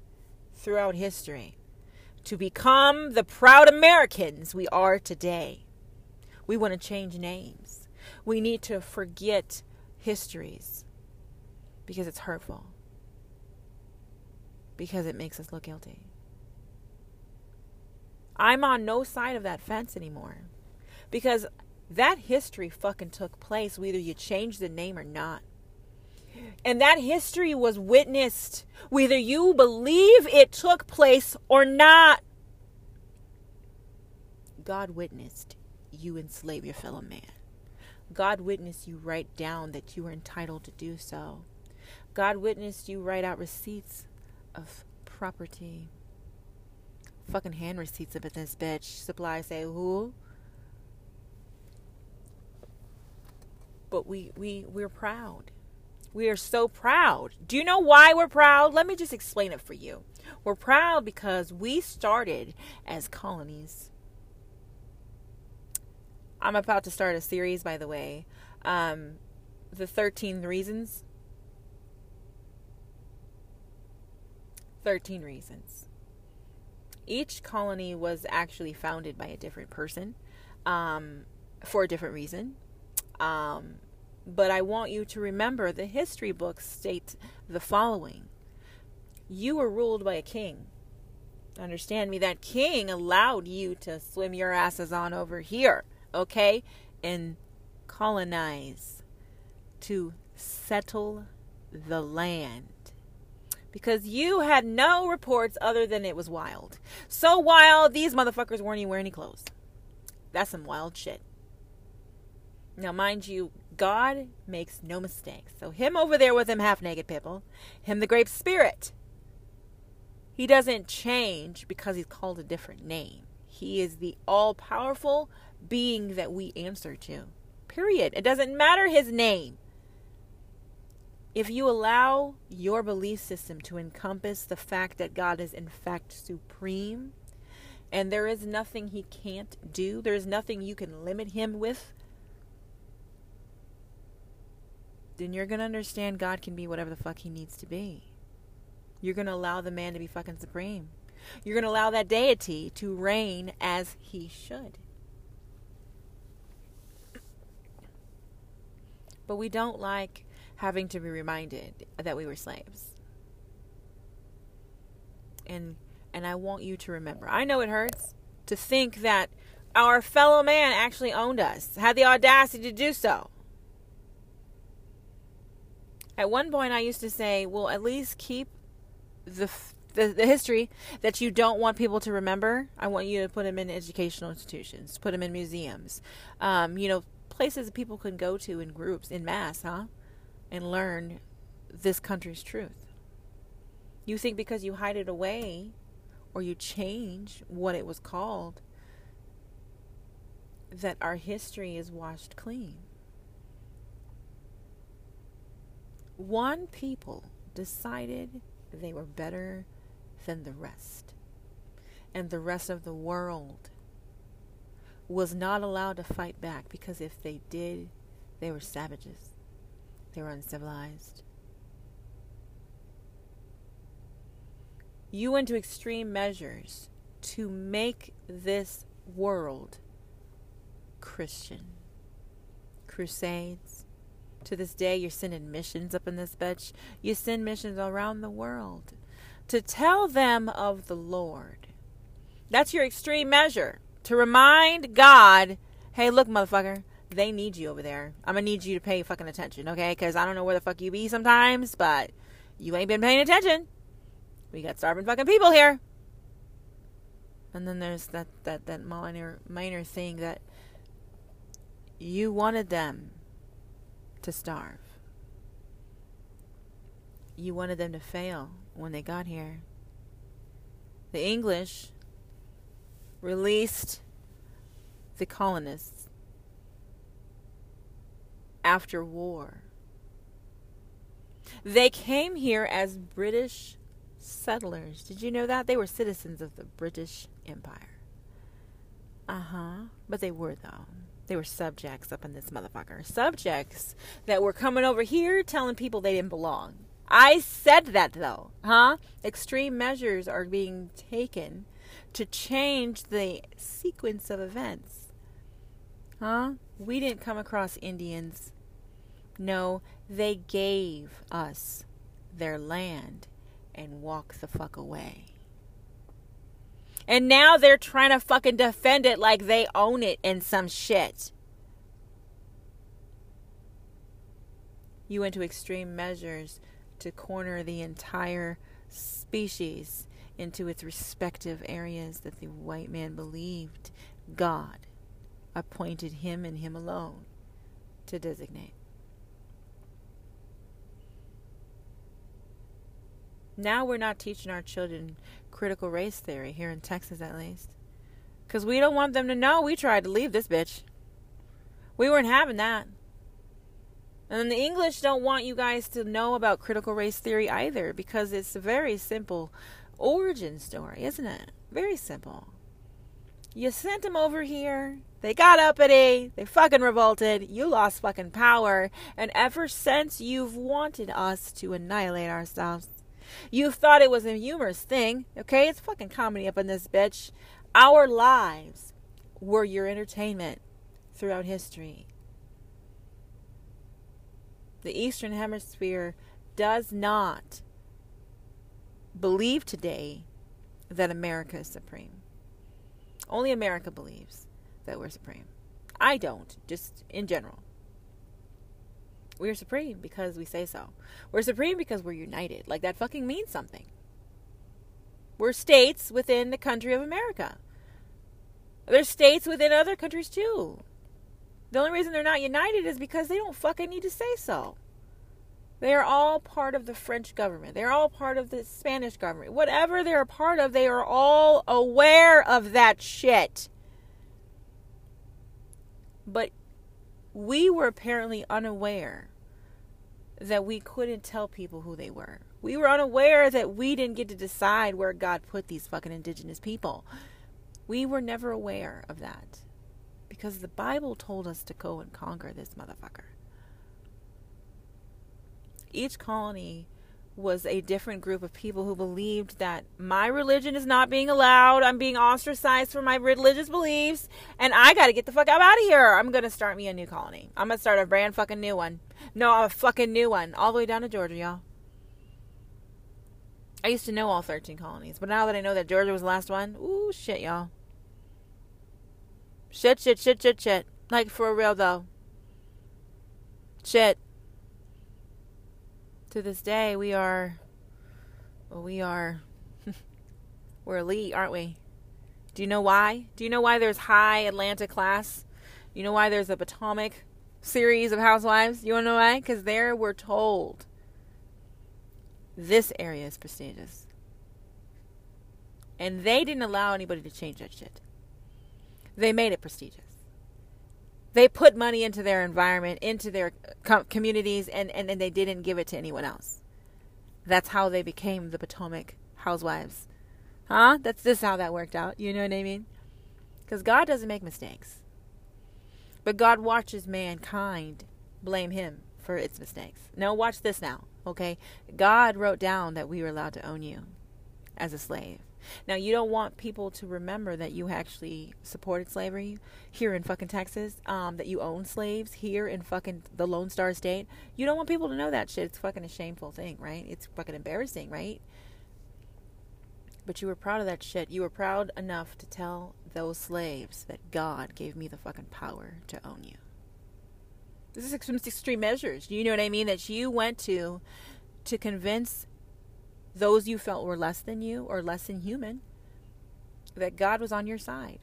throughout history to become the proud Americans we are today. We want to change names. We need to forget histories because it's hurtful. Because it makes us look guilty. I'm on no side of that fence anymore because that history fucking took place, whether you change the name or not. And that history was witnessed, whether you believe it took place or not. God witnessed you enslave your fellow man. God witnessed you write down that you were entitled to do so. God witnessed you write out receipts of property. Fucking hand receipts up in this bitch. Supply say who? But we we we're proud. We are so proud. Do you know why we're proud? Let me just explain it for you. We're proud because we started as colonies. I'm about to start a series, by the way. Um, the 13 Reasons. 13 Reasons. Each colony was actually founded by a different person um, for a different reason. Um, but I want you to remember the history books state the following You were ruled by a king. Understand me, that king allowed you to swim your asses on over here okay? And colonize to settle the land. Because you had no reports other than it was wild. So wild, these motherfuckers weren't even wearing any clothes. That's some wild shit. Now, mind you, God makes no mistakes. So, him over there with him half naked people, him the Great Spirit, he doesn't change because he's called a different name. He is the all powerful, being that we answer to. Period. It doesn't matter his name. If you allow your belief system to encompass the fact that God is in fact supreme and there is nothing he can't do, there is nothing you can limit him with, then you're going to understand God can be whatever the fuck he needs to be. You're going to allow the man to be fucking supreme. You're going to allow that deity to reign as he should. But we don't like having to be reminded that we were slaves. And and I want you to remember. I know it hurts to think that our fellow man actually owned us, had the audacity to do so. At one point, I used to say, well, at least keep the, the, the history that you don't want people to remember. I want you to put them in educational institutions, put them in museums. Um, you know, places that people can go to in groups, in mass, huh? And learn this country's truth. You think because you hide it away or you change what it was called that our history is washed clean. One people decided they were better than the rest. And the rest of the world was not allowed to fight back because if they did, they were savages. They were uncivilized. You went to extreme measures to make this world Christian. Crusades. To this day, you're sending missions up in this bitch. You send missions around the world to tell them of the Lord. That's your extreme measure to remind God, hey, look, motherfucker, they need you over there. I'm gonna need you to pay fucking attention, okay? Because I don't know where the fuck you be sometimes, but you ain't been paying attention. We got starving fucking people here. And then there's that that that minor minor thing that you wanted them to starve. You wanted them to fail when they got here. The English released the colonists after war. They came here as British settlers. Did you know that? They were citizens of the British Empire. Uh huh. But they were, though. They were subjects up in this motherfucker. Subjects that were coming over here telling people they didn't belong. I said that, though. Huh? Extreme measures are being taken to change the sequence of events. Huh? We didn't come across Indians. No, they gave us their land and walked the fuck away. And now they're trying to fucking defend it like they own it in some shit. You went to extreme measures to corner the entire species into its respective areas that the white man believed God appointed him and him alone to designate. Now we're not teaching our children critical race theory here in Texas, at least. Because we don't want them to know we tried to leave this bitch. We weren't having that. And the English don't want you guys to know about critical race theory either because it's a very simple origin story, isn't it? Very simple. You sent them over here. They got uppity. They fucking revolted. You lost fucking power. And ever since you've wanted us to annihilate ourselves. You thought it was a humorous thing. Okay? It's fucking comedy up in this bitch. Our lives were your entertainment throughout history. The Eastern Hemisphere does not believe today that America is supreme. Only America believes that we're supreme. I don't, just in general. We're supreme because we say so. We're supreme because we're united. Like that fucking means something. We're states within the country of America. There's states within other countries too. The only reason they're not united is because they don't fucking need to say so. They are all part of the French government. They're all part of the Spanish government. Whatever they're a part of, they are all aware of that shit. But we were apparently unaware that we couldn't tell people who they were. We were unaware that we didn't get to decide where God put these fucking indigenous people. We were never aware of that because the Bible told us to go and conquer this motherfucker each colony was a different group of people who believed that my religion is not being allowed. I'm being ostracized for my religious beliefs, and I got to get the fuck out of here. I'm to start me a new colony. I'm to start a brand fucking new one. No, a fucking new one. All the way down to Georgia, y'all. I used to know all 13 colonies, but now that I know that Georgia was the last one, ooh, shit, y'all. Shit, shit, shit, shit, shit. Like, for real, though. Shit to this day, we are, well, we are, we're elite, aren't we? Do you know why? Do you know why there's high Atlanta class? You know why there's a Potomac series of housewives? You want to know why? Because there we're told this area is prestigious. And they didn't allow anybody to change that shit. They made it prestigious they put money into their environment, into their com- communities, and, and, and they didn't give it to anyone else. That's how they became the Potomac housewives. Huh? That's just how that worked out. You know what I mean? Because God doesn't make mistakes. But God watches mankind blame him for its mistakes. Now, watch this now, okay? God wrote down that we were allowed to own you as a slave. Now, you don't want people to remember that you actually supported slavery here in fucking Texas, um, that you own slaves here in fucking the Lone Star State. You don't want people to know that shit. It's fucking a shameful thing, right? It's fucking embarrassing, right? But you were proud of that shit. You were proud enough to tell those slaves that God gave me the fucking power to own you. This is extreme measures. You know what I mean? That you went to to convince those you felt were less than you or less than human, that God was on your side.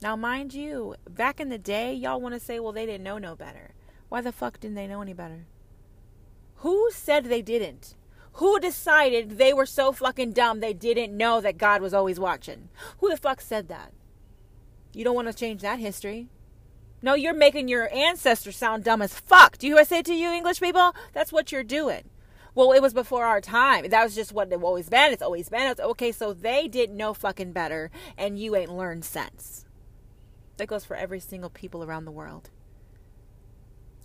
Now, mind you, back in the day, y'all want to say, well, they didn't know no better. Why the fuck didn't they know any better? Who said they didn't? Who decided they were so fucking dumb they didn't know that God was always watching? Who the fuck said that? You don't want to change that history. No, you're making your ancestors sound dumb as fuck. Do you hear what I say to you, English people? That's what you're doing well, it was before our time. That was just what it always been. It's always been. It's, okay, so they didn't know fucking better, and you ain't learned since. That goes for every single people around the world.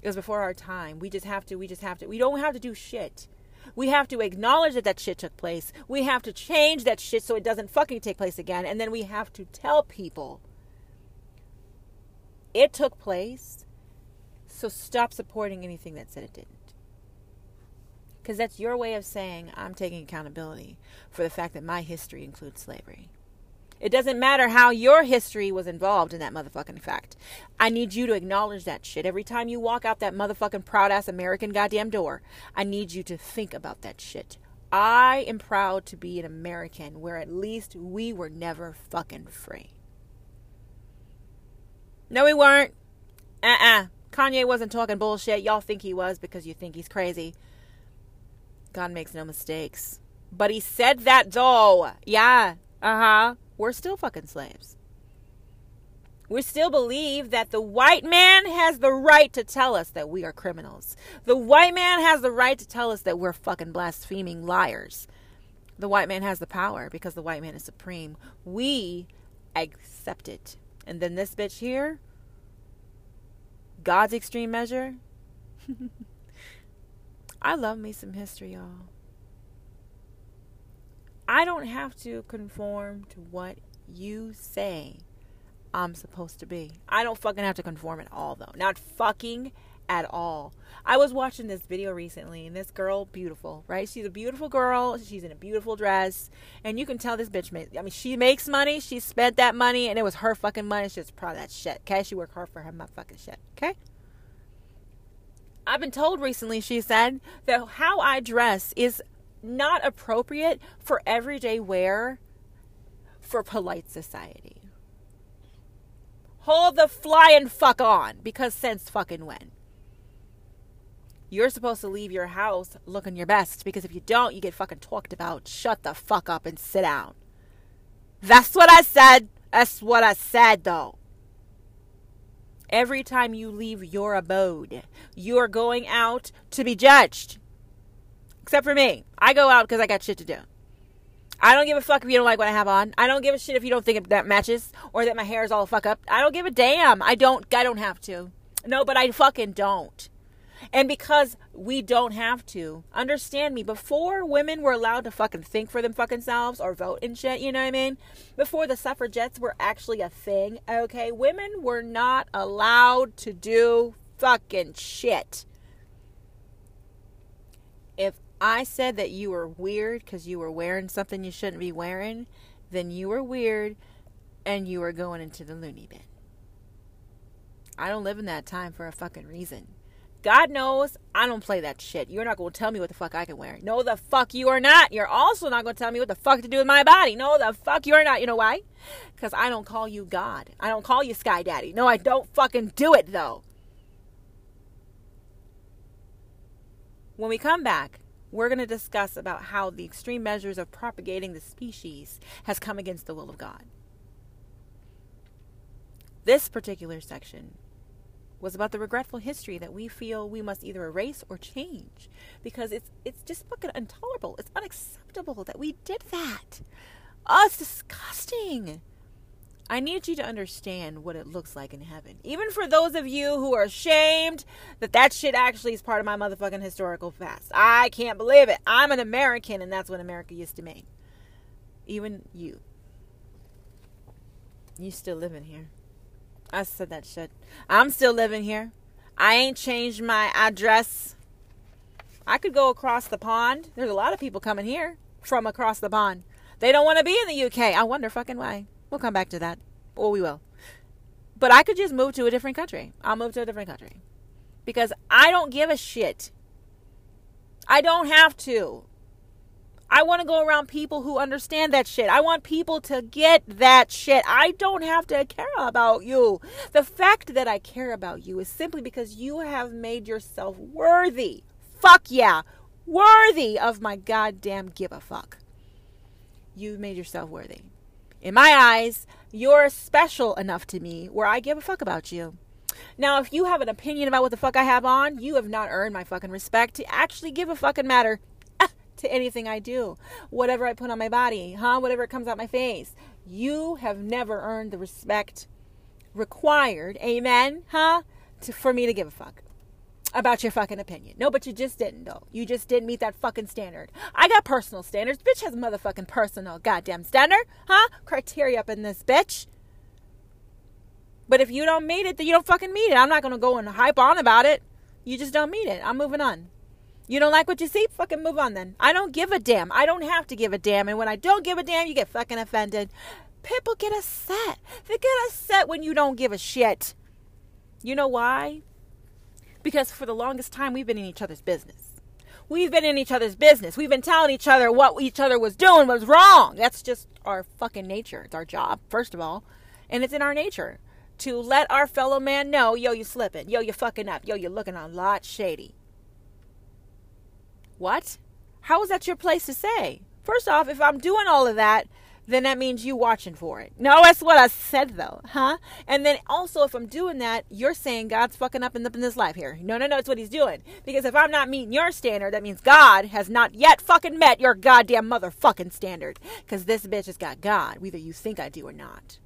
It was before our time. We just have to. We just have to. We don't have to do shit. We have to acknowledge that that shit took place. We have to change that shit so it doesn't fucking take place again. And then we have to tell people it took place. So stop supporting anything that said it didn't. Because that's your way of saying I'm taking accountability for the fact that my history includes slavery. It doesn't matter how your history was involved in that motherfucking fact. I need you to acknowledge that shit. Every time you walk out that motherfucking proud ass American goddamn door, I need you to think about that shit. I am proud to be an American where at least we were never fucking free. No, we weren't. Uh uh-uh. uh Kanye wasn't talking bullshit. Y'all think he was because you think he's crazy. God makes no mistakes. But he said that though. Yeah. Uh huh. We're still fucking slaves. We still believe that the white man has the right to tell us that we are criminals. The white man has the right to tell us that we're fucking blaspheming liars. The white man has the power because the white man is supreme. We accept it. And then this bitch here, God's extreme measure. I love me some history, y'all. I don't have to conform to what you say I'm supposed to be. I don't fucking have to conform at all, though. Not fucking at all. I was watching this video recently, and this girl, beautiful, right? She's a beautiful girl. She's in a beautiful dress, and you can tell this bitch. Made, I mean, she makes money. She spent that money, and it was her fucking money. She's proud of that shit. Okay, she worked hard for her motherfucking shit. Okay. I've been told recently, she said, that how I dress is not appropriate for everyday wear for polite society. Hold the flying fuck on because since fucking when? You're supposed to leave your house looking your best because if you don't, you get fucking talked about. Shut the fuck up and sit down. That's what I said. That's what I said though. Every time you leave your abode, you are going out to be judged. Except for me. I go out because I got shit to do. I don't give a fuck if you don't like what I have on. I don't give a shit if you don't think that matches or that my hair is all fuck up. I don't give a damn. I don't I don't have to. No, but I fucking don't. And because we don't have to, understand me, before women were allowed to fucking think for them fucking selves or vote and shit, you know what I mean? Before the suffragettes were actually a thing, okay, women were not allowed to do fucking shit. If I said that you were weird because you were wearing something you shouldn't be wearing, then you were weird and you were going into the loony bin. I don't live in that time for a fucking reason. God knows I don't play that shit. You're not going to tell me what the fuck I can wear. No, the fuck you are not. You're also not going to tell me what the fuck to do with my body. No, the fuck you are not. You know why? Because I don't call you God. I don't call you Sky Daddy. No, I don't fucking do it though. When we come back, we're going to discuss about how the extreme measures of propagating the species has come against the will of God. This particular section was about the regretful history that we feel we must either erase or change because it's it's just fucking intolerable. It's unacceptable that we did that. Oh, it's disgusting. I need you to understand what it looks like in heaven. Even for those of you who are ashamed that that shit actually is part of my motherfucking historical past. I can't believe it. I'm an American and that's what America used to mean. Even you. You still living here. I said that shit. I'm still living here. I ain't changed my address. I could go across the pond. There's a lot of people coming here from across the pond. They don't want to be in the UK. I wonder fucking why. We'll come back to that. Or we will. But I could just move to a different country. I'll move to a different country. Because I don't give a shit. I don't have to. I want to go around people who understand that shit. I want people to get that shit. I don't have to care about you. The fact that I care about you is simply because you have made yourself worthy. Fuck yeah. Worthy of my goddamn give a fuck. You've made yourself worthy. In my eyes, you're special enough to me where I give a fuck about you. Now, if you have an opinion about what the fuck I have on, you have not earned my fucking respect to actually give a fucking matter to anything I do. Whatever I put on my body, huh? Whatever comes out my face. You have never earned the respect required, amen, huh? To, for me to give a fuck about your fucking opinion. No, but you just didn't, though. You just didn't meet that fucking standard. I got personal standards. Bitch has motherfucking personal goddamn standard, huh? Criteria up in this bitch. But if you don't meet it, then you don't fucking meet it. I'm not gonna go and hype on about it. You just don't meet it. I'm moving on. You don't like what you see? Fucking move on then. I don't give a damn. I don't have to give a damn. And when I don't give a damn, you get fucking offended. People get upset. They get upset when you don't give a shit. You know why? Because for the longest time, we've been in each other's business. We've been in each other's business. We've been telling each other what each other was doing was wrong. That's just our fucking nature. It's our job, first of all. And it's in our nature to let our fellow man know, yo, you're slipping. Yo, you're fucking up. Yo, you're looking a lot shady. What? How is that your place to say? First off, if I'm doing all of that, then that means you watching for it. No, that's what I said though, huh? And then also, if I'm doing that, you're saying God's fucking up in, this life here. No, no, no, it's what He's doing. Because if I'm not meeting your standard, that means God has not yet fucking met your goddamn motherfucking standard. Because this bitch has got God, whether you think I do or not.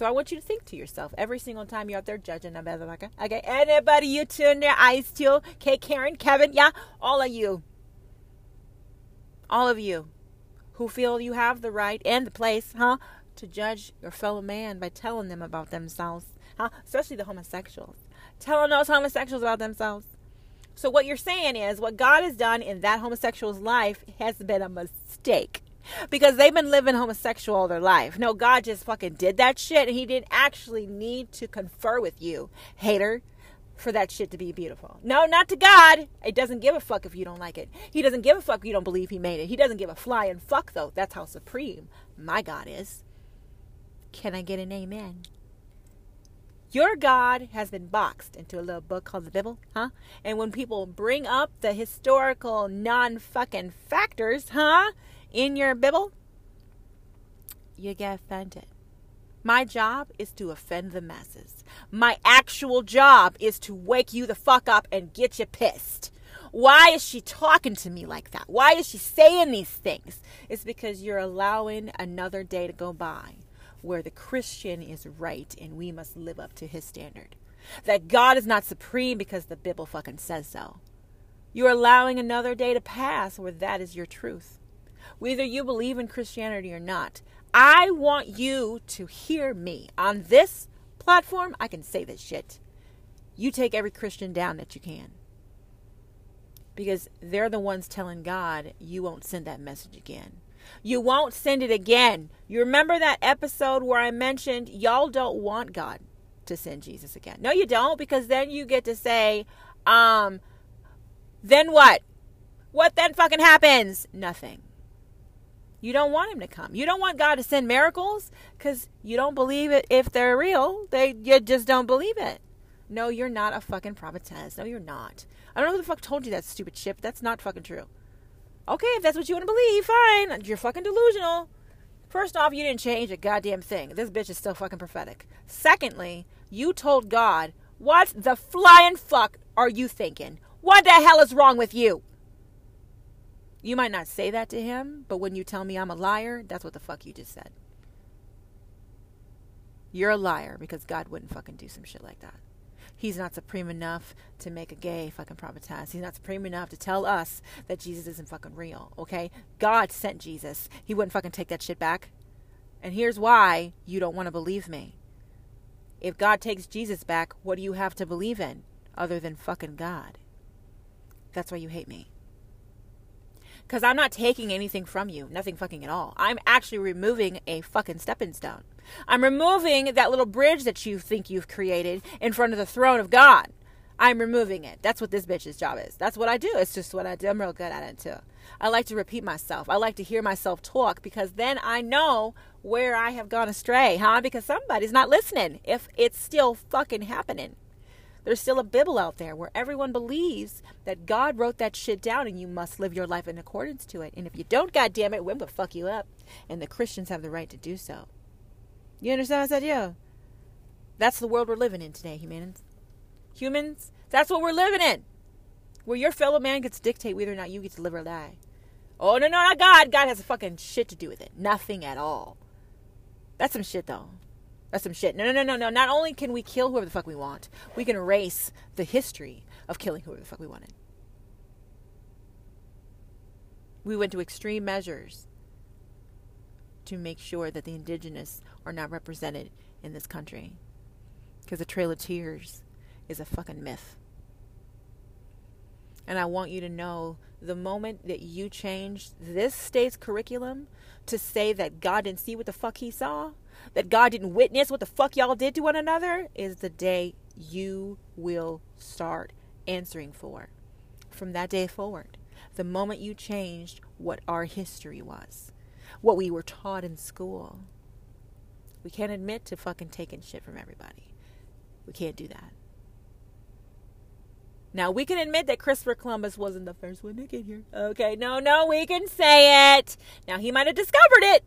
So I want you to think to yourself every single time you're out there judging a motherfucker. Okay, anybody you turn their eyes to? Okay, Karen, Kevin, yeah, all of you. All of you who feel you have the right and the place, huh, to judge your fellow man by telling them about themselves, huh? Especially the homosexuals. Telling those homosexuals about themselves. So what you're saying is what God has done in that homosexual's life has been a mistake. Because they've been living homosexual all their life. No, God just fucking did that shit and he didn't actually need to confer with you, hater for that shit to be beautiful. No, not to God. It doesn't give a fuck if you don't like it. He doesn't give a fuck if you don't believe he made it. He doesn't give a flying fuck though. That's how supreme my God is. Can I get an amen? Your God has been boxed into a little book called the Bible, huh? And when people bring up the historical non fucking factors, huh, in your Bible, you get offended. My job is to offend the masses. My actual job is to wake you the fuck up and get you pissed. Why is she talking to me like that? Why is she saying these things? It's because you're allowing another day to go by where the Christian is right and we must live up to his standard. That God is not supreme because the Bible fucking says so. You're allowing another day to pass where that is your truth. Whether you believe in Christianity or not, I want you to hear me. On this platform, I can say this shit. You take every Christian down that you can. Because they're the ones telling God, you won't send that message again. You won't send it again. You remember that episode where I mentioned y'all don't want God to send Jesus again? No, you don't, because then you get to say, um, then what? What then fucking happens? Nothing. You don't want him to come. You don't want God to send miracles because you don't believe it if they're real. They you just don't believe it. No, you're not a fucking prophetess. No, you're not. I don't know who the fuck told you that stupid shit. But that's not fucking true. Okay, if that's what you want to believe, fine. You're fucking delusional. First off, you didn't change a goddamn thing. This bitch is still fucking prophetic. Secondly, you told God, what the flying fuck are you thinking? What the hell is wrong with you? You might not say that to him, but when you tell me I'm a liar, that's what the fuck you just said. You're a liar because God wouldn't fucking do some shit like that. He's not supreme enough to make a gay fucking prophetess. He's not supreme enough to tell us that Jesus isn't fucking real, okay? God sent Jesus. He wouldn't fucking take that shit back. And here's why you don't want to believe me. If God takes Jesus back, what do you have to believe in other than fucking God? That's why you hate me. Because I'm not taking anything from you. Nothing fucking at all. I'm actually removing a fucking stepping stone. I'm removing that little bridge that you think you've created in front of the throne of God. I'm removing it. That's what this bitch's job is. That's what I do. It's just what I do. I'm real good at it too. I like to repeat myself. I like to hear myself talk because then I know where I have gone astray, huh? Because somebody's not listening if it's still fucking happening. There's still a Bible out there where everyone believes that God wrote that shit down and you must live your life in accordance to it. And if you don't, God damn it, we're gonna fuck you up. And the Christians have the right to do so. You understand what I said? Yeah. That's the world we're living in today, humans. Humans, that's what we're living in. Where your fellow man gets to dictate whether or not you get to live or die. Oh, no, no, not God. God has a fucking shit to do with it. Nothing at all. That's some shit, though. That's some shit. No, no, no, no, no. Not only can we kill whoever the fuck we want, we can erase the history of killing whoever the fuck we wanted. We went to extreme measures to make sure that the indigenous are not represented in this country. Because the Trail of Tears is a fucking myth. And I want you to know the moment that you change this state's curriculum to say that God didn't see what the fuck he saw, that God didn't witness what the fuck y'all did to one another, is the day you will start answering for. From that day forward, the moment you changed what our history was, what we were taught in school. We can't admit to fucking taking shit from everybody. We can't do that. Now we can admit that Christopher Columbus wasn't the first one to get here. Okay, no, no, we can say it. Now he might have discovered it,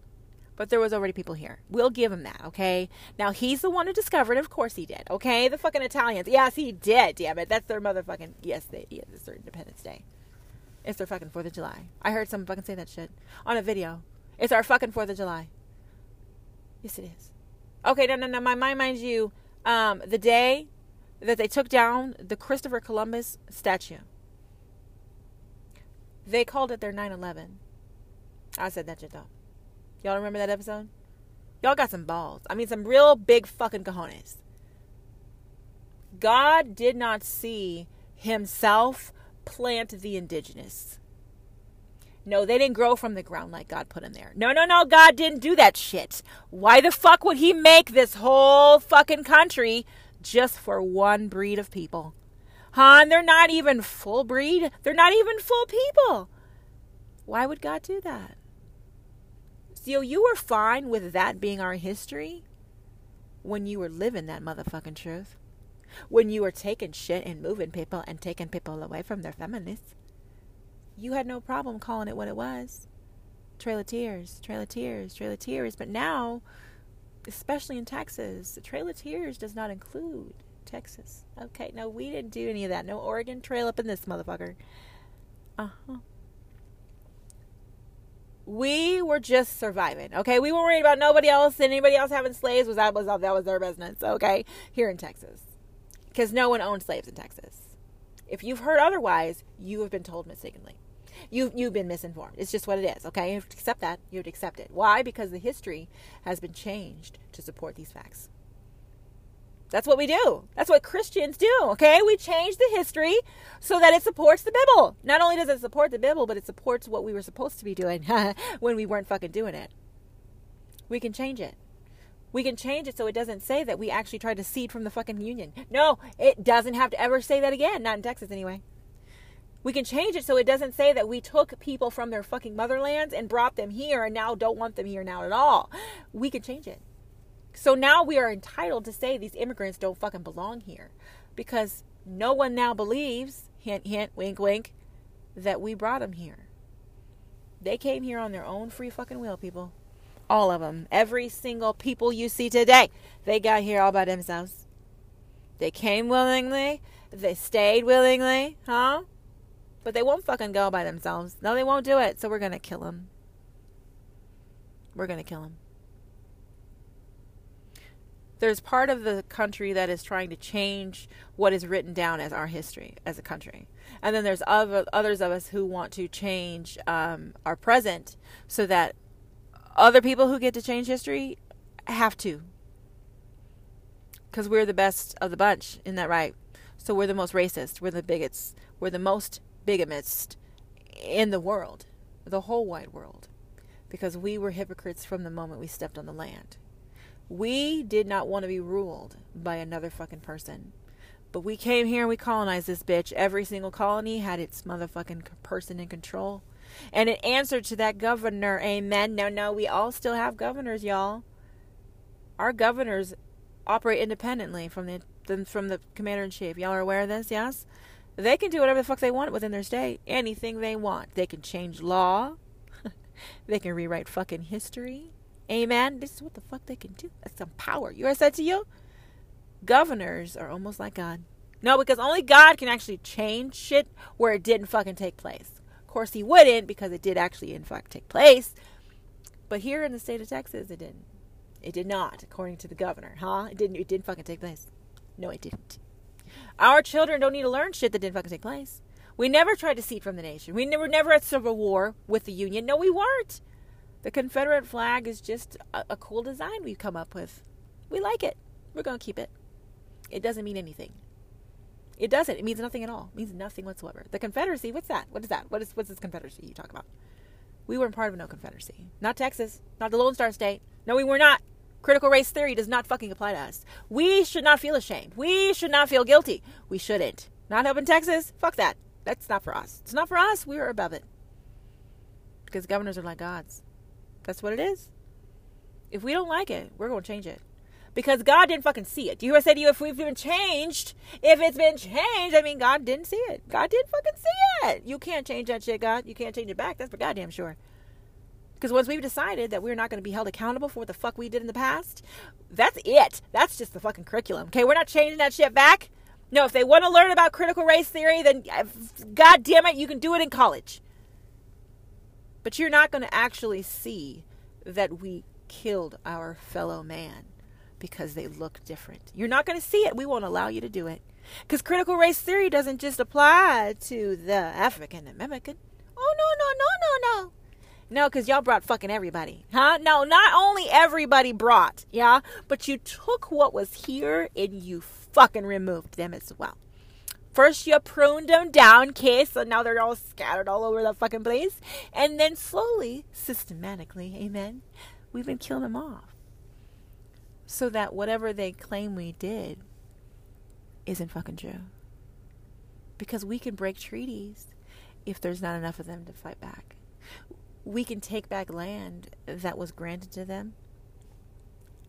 but there was already people here. We'll give him that, okay? Now he's the one who discovered. Of course he did, okay? The fucking Italians. Yes, he did, damn it. That's their motherfucking yes, they yes, it's their Independence Day. It's their fucking Fourth of July. I heard someone fucking say that shit on a video. It's our fucking Fourth of July. Yes, it is. Okay, no, no, no. My mind, mind you, um, the day that they took down the Christopher Columbus statue, they called it their 9/11. I said that shit though. Y'all remember that episode? Y'all got some balls. I mean, some real big fucking cojones. God did not see himself plant the indigenous. No, they didn't grow from the ground like God put them there. No, no, no, God didn't do that shit. Why the fuck would He make this whole fucking country just for one breed of people? Huh? And they're not even full breed. They're not even full people. Why would God do that? So you were fine with that being our history when you were living that motherfucking truth. When you were taking shit and moving people and taking people away from their feminists you had no problem calling it what it was. Trail of Tears, Trail of Tears, Trail of Tears. But now, especially in Texas, the Trail of Tears does not include Texas. Okay, no, we didn't do any of that. No Oregon Trail up in this motherfucker. Uh huh. We were just surviving. Okay, we weren't worried about nobody else. And anybody else having slaves was that was that was their business. Okay, here in Texas, because no one owned slaves in Texas. If you've heard otherwise, you have been told mistakenly you you've been misinformed. It's just what it is. Okay, you have to accept that. You have to accept it. Why? Because the history has been changed to support these facts. That's what we do. That's what Christians do. Okay, we change the history so that it supports the Bible. Not only does it support the Bible, but it supports what we were supposed to be doing when we weren't fucking doing it. We can change it. We can change it so it doesn't say that we actually tried to seed from the fucking union. No, it doesn't have to ever say that again. Not in Texas, anyway. We can change it so it doesn't say that we took people from their fucking motherlands and brought them here and now don't want them here now at all. We can change it. So now we are entitled to say these immigrants don't fucking belong here because no one now believes, hint, hint, wink, wink, that we brought them here. They came here on their own free fucking will, people. All of them. Every single people you see today, they got here all by themselves. They came willingly. They stayed willingly, huh? But they won't fucking go by themselves. No, they won't do it. So we're going to kill them. We're going to kill them. There's part of the country that is trying to change what is written down as our history as a country. And then there's other, others of us who want to change um, our present so that other people who get to change history have to. Because we're the best of the bunch, isn't that right? So we're the most racist. We're the bigots. We're the most bigamist in the world, the whole wide world, because we were hypocrites from the moment we stepped on the land. We did not want to be ruled by another fucking person. But we came here and we colonized this bitch. Every single colony had its motherfucking person in control. And it answered to that governor. Amen. No, no, we all still have governors, y'all. Our governors operate independently from the from the commander in chief. Y'all are aware of this, yes? They can do whatever the fuck they want within their state. Anything they want. They can change law. they can rewrite fucking history. Amen. This is what the fuck they can do. That's some power. You ever said to you? Governors are almost like God. No, because only God can actually change shit where it didn't fucking take place. Of course, He wouldn't because it did actually, in fact, take place. But here in the state of Texas, it didn't. It did not, according to the governor, huh? It didn't. It didn't fucking take place. No, it didn't. Our children don't need to learn shit that didn't fucking take place. We never tried to seed from the nation. We were never at civil war with the Union. No, we weren't. The Confederate flag is just a, a cool design we've come up with. We like it. We're going to keep it. It doesn't mean anything. It doesn't. It means nothing at all. It means nothing whatsoever. The Confederacy, what's that? What is that? What is what's this Confederacy you talk about? We weren't part of no Confederacy. Not Texas. Not the Lone Star State. No, we were not. Critical race theory does not fucking apply to us. We should not feel ashamed. We should not feel guilty. We shouldn't. Not up in Texas? Fuck that. That's not for us. It's not for us. We are above it. Because governors are like gods. That's what it is. If we don't like it, we're going to change it. Because God didn't fucking see it. Do you hear I say to you, if we've been changed, if it's been changed, I mean, God didn't see it. God didn't fucking see it. You can't change that shit, God. You can't change it back. That's for goddamn sure. Because once we've decided that we're not going to be held accountable for what the fuck we did in the past, that's it. That's just the fucking curriculum. Okay, we're not changing that shit back. No, if they want to learn about critical race theory, then uh, god damn it, you can do it in college. But you're not going to actually see that we killed our fellow man because they look different. You're not going to see it. We won't allow you to do it. Because critical race theory doesn't just apply to the African American. Oh, no, no, no, no, no. No, because y'all brought fucking everybody. Huh? No, not only everybody brought, yeah, but you took what was here and you fucking removed them as well. First, you pruned them down, okay, so now they're all scattered all over the fucking place. And then slowly, systematically, amen, we've been killing them off so that whatever they claim we did isn't fucking true. Because we can break treaties if there's not enough of them to fight back. We can take back land that was granted to them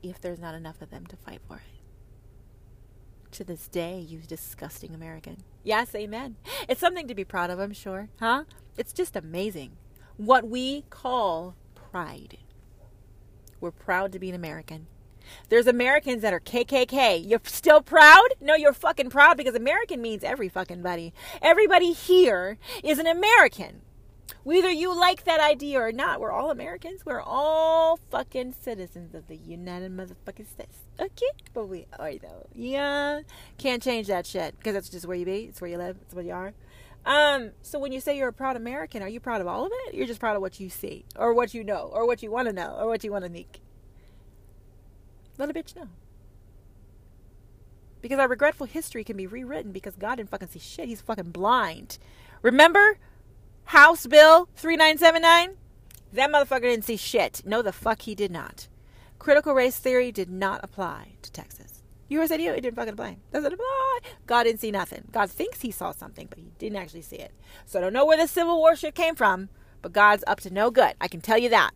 if there's not enough of them to fight for it. To this day, you disgusting American. Yes, amen. It's something to be proud of, I'm sure. Huh? It's just amazing. What we call pride. We're proud to be an American. There's Americans that are KKK. You're still proud? No, you're fucking proud because American means every fucking buddy. Everybody here is an American. Whether you like that idea or not, we're all Americans. We're all fucking citizens of the United Motherfucking States. Okay? But we are, though. Yeah. Can't change that shit because that's just where you be. It's where you live. It's where you are. Um, so when you say you're a proud American, are you proud of all of it? You're just proud of what you see or what you know or what you want to know or what you want to think. Let a bitch know. Because our regretful history can be rewritten because God didn't fucking see shit. He's fucking blind. Remember House Bill 3979? That motherfucker didn't see shit. No, the fuck he did not. Critical race theory did not apply to Texas. You heard said it didn't fucking apply. Doesn't apply. God didn't see nothing. God thinks he saw something, but he didn't actually see it. So I don't know where the Civil War shit came from, but God's up to no good. I can tell you that.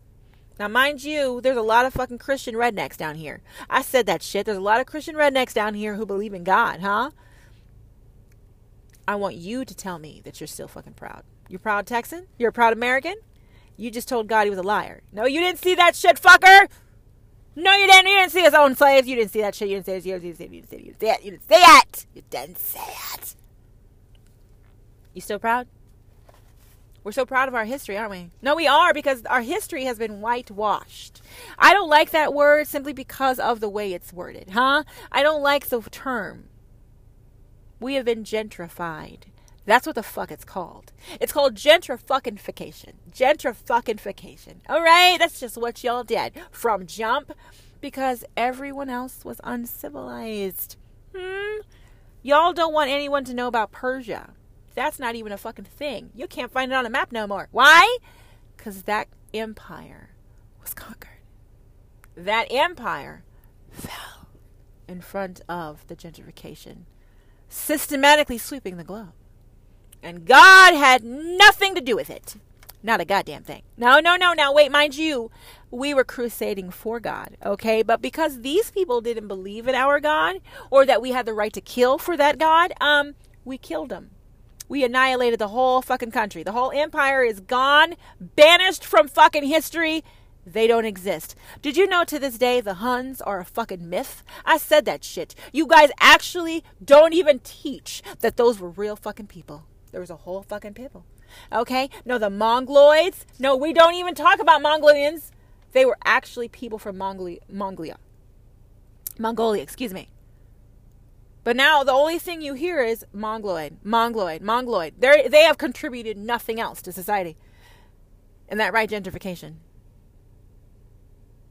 Now, mind you, there's a lot of fucking Christian rednecks down here. I said that shit. There's a lot of Christian rednecks down here who believe in God, huh? I want you to tell me that you're still fucking proud. You're proud Texan? You're a proud American? You just told God he was a liar. No, you didn't see that shit, fucker! No, you didn't. You didn't see his own slaves. You didn't see that shit. You didn't see it. You didn't see it. You didn't see it. You didn't see it. You didn't see it. You didn't see it. You still proud? We're so proud of our history, aren't we? No, we are because our history has been whitewashed. I don't like that word simply because of the way it's worded, huh? I don't like the term. We have been gentrified. That's what the fuck it's called. It's called gentrification. Gentrification. All right, that's just what y'all did from jump because everyone else was uncivilized. Hmm? Y'all don't want anyone to know about Persia. That's not even a fucking thing. You can't find it on a map no more. Why? Because that empire was conquered. That empire fell in front of the gentrification, systematically sweeping the globe. And God had nothing to do with it. Not a goddamn thing. No, no, no. Now, wait, mind you, we were crusading for God, okay? But because these people didn't believe in our God or that we had the right to kill for that God, um, we killed them we annihilated the whole fucking country. The whole empire is gone, banished from fucking history. They don't exist. Did you know to this day the Huns are a fucking myth? I said that shit. You guys actually don't even teach that those were real fucking people. There was a whole fucking people. Okay? No, the Mongoloids. No, we don't even talk about Mongolians. They were actually people from Mongolia. Mongolia. Mongolia, excuse me. But now the only thing you hear is Mongoloid, Mongoloid, Mongoloid. They they have contributed nothing else to society. And that right gentrification.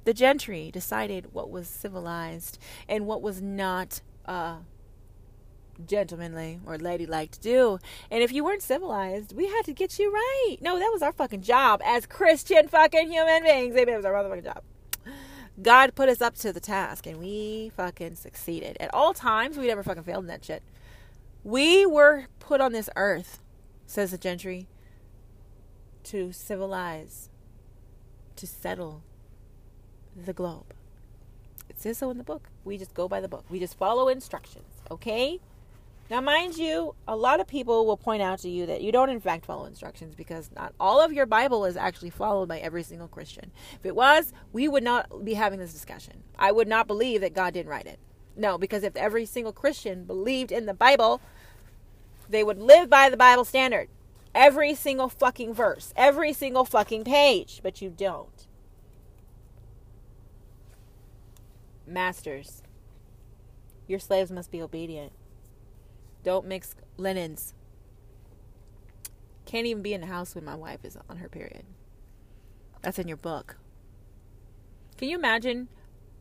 The gentry decided what was civilized and what was not uh, gentlemanly or ladylike to do. And if you weren't civilized, we had to get you right. No, that was our fucking job as Christian fucking human beings. It was our motherfucking job. God put us up to the task and we fucking succeeded. At all times, we never fucking failed in that shit. We were put on this earth, says the gentry, to civilize, to settle the globe. It says so in the book. We just go by the book. We just follow instructions, okay? Now, mind you, a lot of people will point out to you that you don't, in fact, follow instructions because not all of your Bible is actually followed by every single Christian. If it was, we would not be having this discussion. I would not believe that God didn't write it. No, because if every single Christian believed in the Bible, they would live by the Bible standard. Every single fucking verse, every single fucking page, but you don't. Masters, your slaves must be obedient. Don't mix linens. Can't even be in the house when my wife is on her period. That's in your book. Can you imagine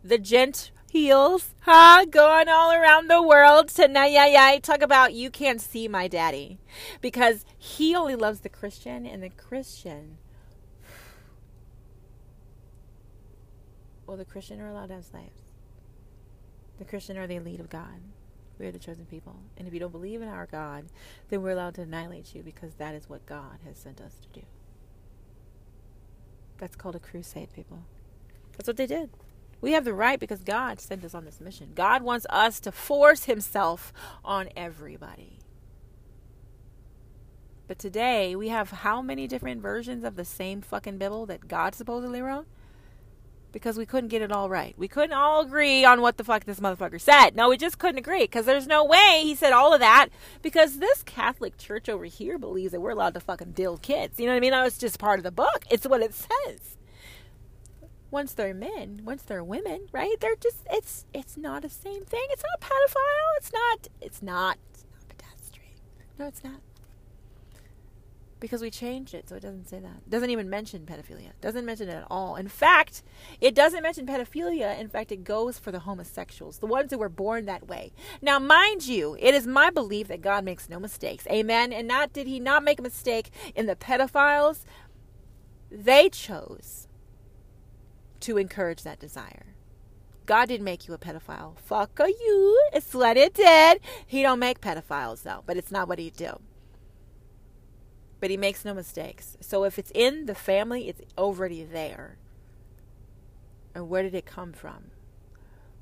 the gent heels, huh? Going all around the world to tonight. Yeah, yeah. Talk about you can't see my daddy because he only loves the Christian and the Christian. Well, the Christian are allowed to have slaves. The Christian are the elite of God. We are the chosen people. And if you don't believe in our God, then we're allowed to annihilate you because that is what God has sent us to do. That's called a crusade, people. That's what they did. We have the right because God sent us on this mission. God wants us to force Himself on everybody. But today, we have how many different versions of the same fucking Bible that God supposedly wrote? Because we couldn't get it all right. We couldn't all agree on what the fuck this motherfucker said. No, we just couldn't agree because there's no way he said all of that because this Catholic church over here believes that we're allowed to fucking dill kids. You know what I mean? It's just part of the book. It's what it says. Once they're men, once they're women, right? They're just it's it's not the same thing. It's not pedophile. It's not it's not it's not pedestrian. No, it's not because we changed it so it doesn't say that. It doesn't even mention pedophilia. It doesn't mention it at all. In fact it doesn't mention pedophilia. In fact it goes for the homosexuals the ones who were born that way. Now mind you it is my belief that god makes no mistakes. Amen? And not did he not make a mistake in the pedophiles? They chose to encourage that desire. God didn't make you a pedophile. Fuck you. It's what it did. He don't make pedophiles though, but it's not what he do but he makes no mistakes. So if it's in the family, it's already there. And where did it come from?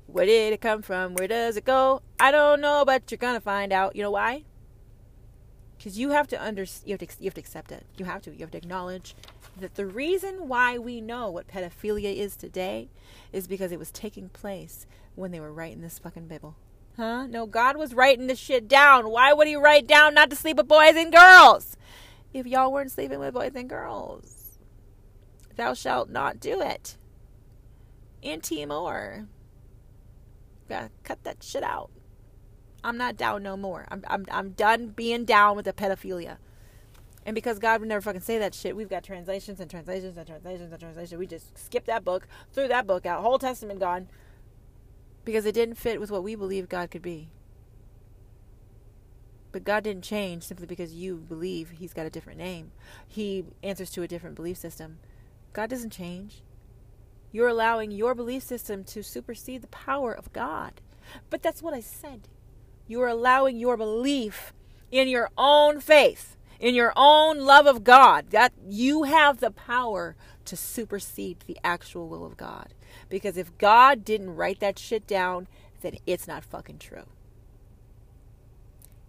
Where did it come from? Where does it go? I don't know, but you're gonna find out. You know why? Because you have to under you you have to accept it. You have to you have to acknowledge that the reason why we know what pedophilia is today is because it was taking place when they were writing this fucking Bible. Huh? No, God was writing this shit down. Why would He write down not to sleep with boys and girls? If y'all weren't sleeping with boys and girls. Thou shalt not do it. And Timor. Gotta cut that shit out. I'm not down no more. I'm, I'm, I'm done being down with the pedophilia. And because God would never fucking say that shit, we've got translations and translations and translations and translations. We just skipped that book, threw that book out, whole testament gone. Because it didn't fit with what we believe God could be. But God didn't change simply because you believe He's got a different name. He answers to a different belief system. God doesn't change. You're allowing your belief system to supersede the power of God. But that's what I said. You're allowing your belief in your own faith, in your own love of God, that you have the power to supersede the actual will of God. Because if God didn't write that shit down, then it's not fucking true.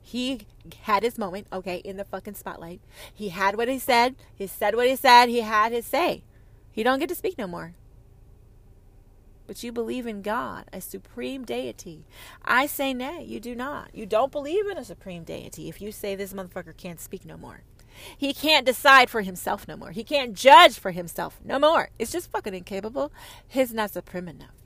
He had his moment, okay, in the fucking spotlight. He had what he said. He said what he said. He had his say. He don't get to speak no more. But you believe in God, a supreme deity. I say nay, you do not. You don't believe in a supreme deity if you say this motherfucker can't speak no more. He can't decide for himself no more. He can't judge for himself no more. It's just fucking incapable. He's not supreme enough.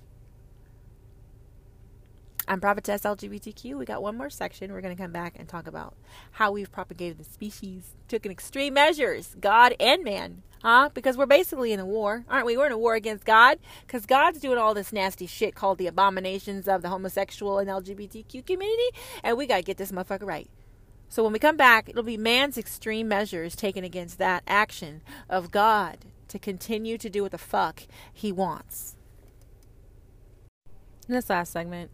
I'm Prophetess LGBTQ. We got one more section. We're going to come back and talk about how we've propagated the species, taken extreme measures, God and man, Huh? Because we're basically in a war, aren't we? We're in a war against God because God's doing all this nasty shit called the abominations of the homosexual and LGBTQ community, and we got to get this motherfucker right. So when we come back, it'll be man's extreme measures taken against that action of God to continue to do what the fuck he wants. In this last segment,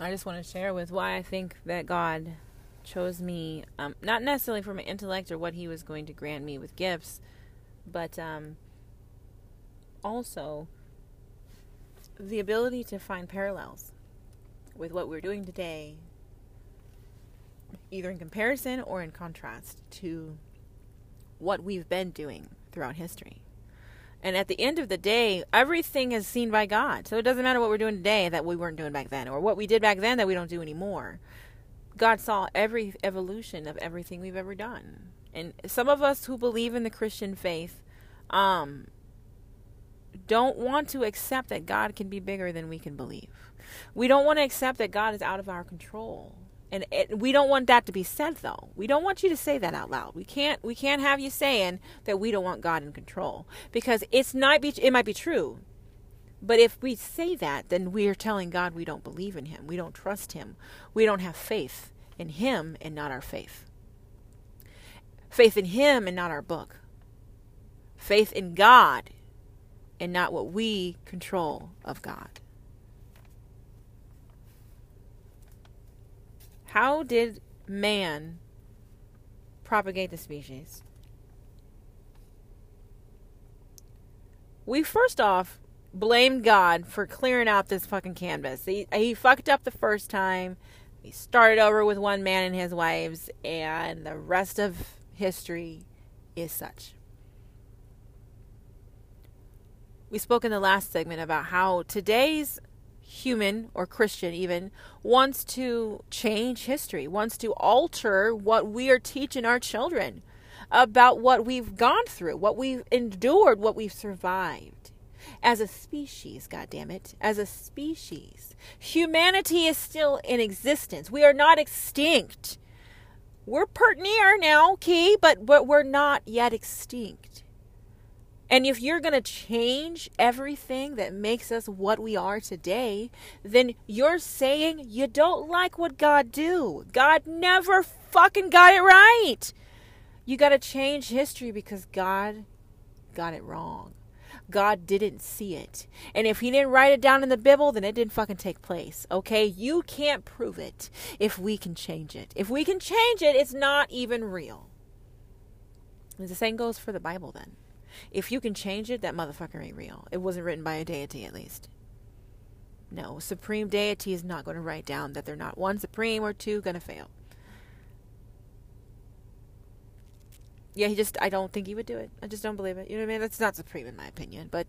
I just want to share with why I think that God chose me, um, not necessarily for my intellect or what he was going to grant me with gifts, but um, also the ability to find parallels with what we're doing today either in comparison or in contrast to what we've been doing throughout history. And at the end of the day, everything is seen by God. So it doesn't matter what we're doing today that we weren't doing back then, or what we did back then that we don't do anymore. God saw every evolution of everything we've ever done. And some of us who believe in the Christian faith um, don't want to accept that God can be bigger than we can believe. We don't want to accept that God is out of our control and it, we don't want that to be said though. We don't want you to say that out loud. We can't we can't have you saying that we don't want god in control. Because it's not be it might be true. But if we say that then we are telling god we don't believe in him. We don't trust him. We don't have faith in him and not our faith. Faith in him and not our book. Faith in god and not what we control of god How did man propagate the species? We first off blamed God for clearing out this fucking canvas. He, he fucked up the first time. He started over with one man and his wives, and the rest of history is such. We spoke in the last segment about how today's human or Christian even wants to change history, wants to alter what we are teaching our children about what we've gone through, what we've endured, what we've survived. As a species, God damn it, as a species, humanity is still in existence. We are not extinct. We're pert near now, Key, but, but we're not yet extinct. And if you're going to change everything that makes us what we are today, then you're saying you don't like what God do. God never fucking got it right. You got to change history because God got it wrong. God didn't see it. And if he didn't write it down in the Bible, then it didn't fucking take place. Okay? You can't prove it if we can change it. If we can change it, it's not even real. the same goes for the Bible then. If you can change it, that motherfucker ain't real. It wasn't written by a deity, at least. No, supreme deity is not going to write down that they're not one supreme or two going to fail. Yeah, he just, I don't think he would do it. I just don't believe it. You know what I mean? That's not supreme in my opinion. But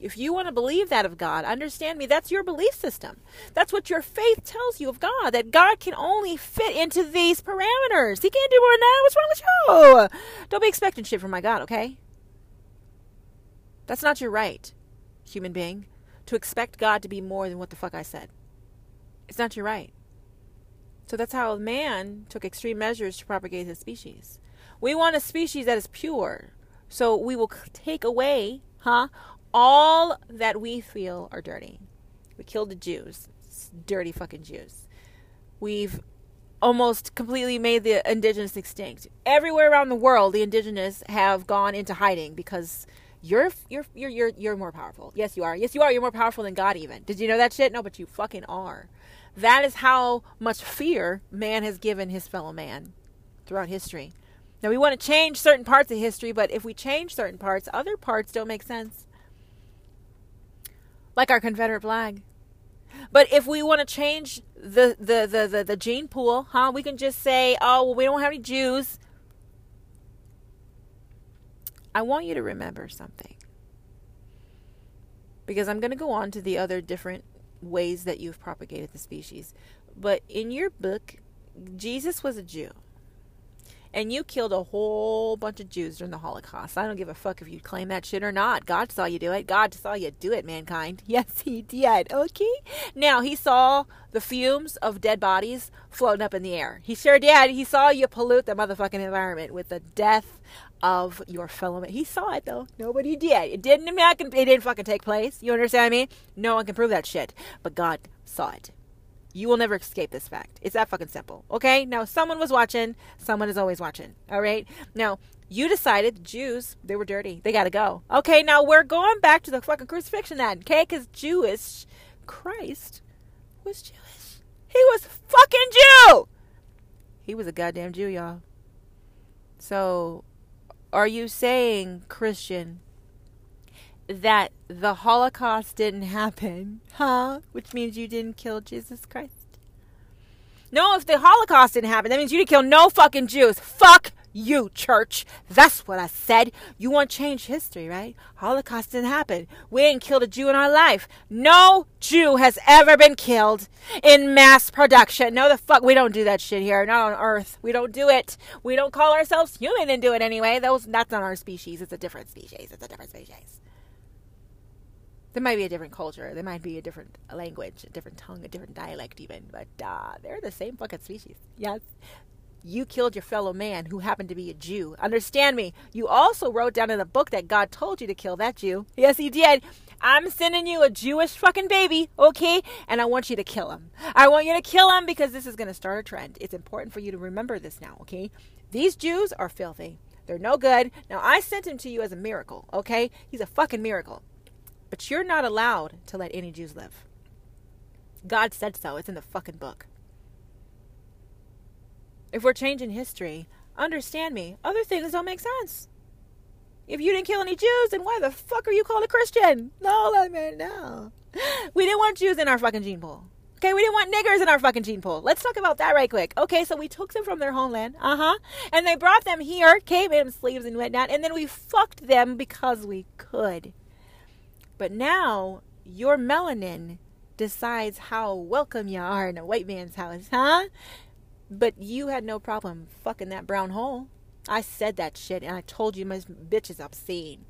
if you want to believe that of God, understand me, that's your belief system. That's what your faith tells you of God, that God can only fit into these parameters. He can't do more than that. What's wrong with you? Don't be expecting shit from my God, okay? That's not your right, human being, to expect God to be more than what the fuck I said. It's not your right. So that's how man took extreme measures to propagate his species. We want a species that is pure. So we will take away, huh, all that we feel are dirty. We killed the Jews. Dirty fucking Jews. We've almost completely made the indigenous extinct. Everywhere around the world, the indigenous have gone into hiding because you're you're you're you're you're more powerful. Yes, you are. Yes, you are. You're more powerful than God even. Did you know that shit? No, but you fucking are. That is how much fear man has given his fellow man throughout history. Now we want to change certain parts of history, but if we change certain parts, other parts don't make sense. Like our Confederate flag. But if we want to change the, the, the, the, the gene pool, huh, we can just say, oh, well, we don't have any Jews. I want you to remember something. Because I'm going to go on to the other different ways that you've propagated the species. But in your book, Jesus was a Jew. And you killed a whole bunch of Jews during the Holocaust. I don't give a fuck if you claim that shit or not. God saw you do it. God saw you do it, mankind. Yes, he did. Okay? Now, he saw the fumes of dead bodies floating up in the air. He sure did. He saw you pollute the motherfucking environment with the death of your fellow. He saw it though. Nobody did. It didn't. Happen. It didn't fucking take place. You understand I mean? No one can prove that shit. But God saw it. You will never escape this fact. It's that fucking simple. Okay? Now, someone was watching. Someone is always watching. All right? Now, you decided the Jews, they were dirty. They got to go. Okay, now we're going back to the fucking crucifixion then. Okay? Because Jewish, Christ was Jewish. He was fucking Jew. He was a goddamn Jew, y'all. So, are you saying, Christian, that the Holocaust didn't happen, huh? Which means you didn't kill Jesus Christ. No, if the Holocaust didn't happen, that means you didn't kill no fucking Jews. Fuck you, church. That's what I said. You want to change history, right? Holocaust didn't happen. We ain't killed a Jew in our life. No Jew has ever been killed in mass production. No, the fuck, we don't do that shit here. Not on Earth. We don't do it. We don't call ourselves human and do it anyway. Those, that's not our species. It's a different species. It's a different species. There might be a different culture. There might be a different language, a different tongue, a different dialect, even. But uh, they're the same fucking species. Yes. You killed your fellow man who happened to be a Jew. Understand me. You also wrote down in a book that God told you to kill that Jew. Yes, He did. I'm sending you a Jewish fucking baby, okay? And I want you to kill him. I want you to kill him because this is going to start a trend. It's important for you to remember this now, okay? These Jews are filthy. They're no good. Now, I sent him to you as a miracle, okay? He's a fucking miracle. But you're not allowed to let any Jews live. God said so. It's in the fucking book. If we're changing history, understand me, other things don't make sense. If you didn't kill any Jews, then why the fuck are you called a Christian? No, let me know. We didn't want Jews in our fucking gene pool. Okay, we didn't want niggers in our fucking gene pool. Let's talk about that right quick. Okay, so we took them from their homeland, uh huh, and they brought them here, okay, made them slaves and whatnot, and then we fucked them because we could. But now your melanin decides how welcome you are in a white man's house, huh? But you had no problem fucking that brown hole. I said that shit and I told you my bitch is obscene.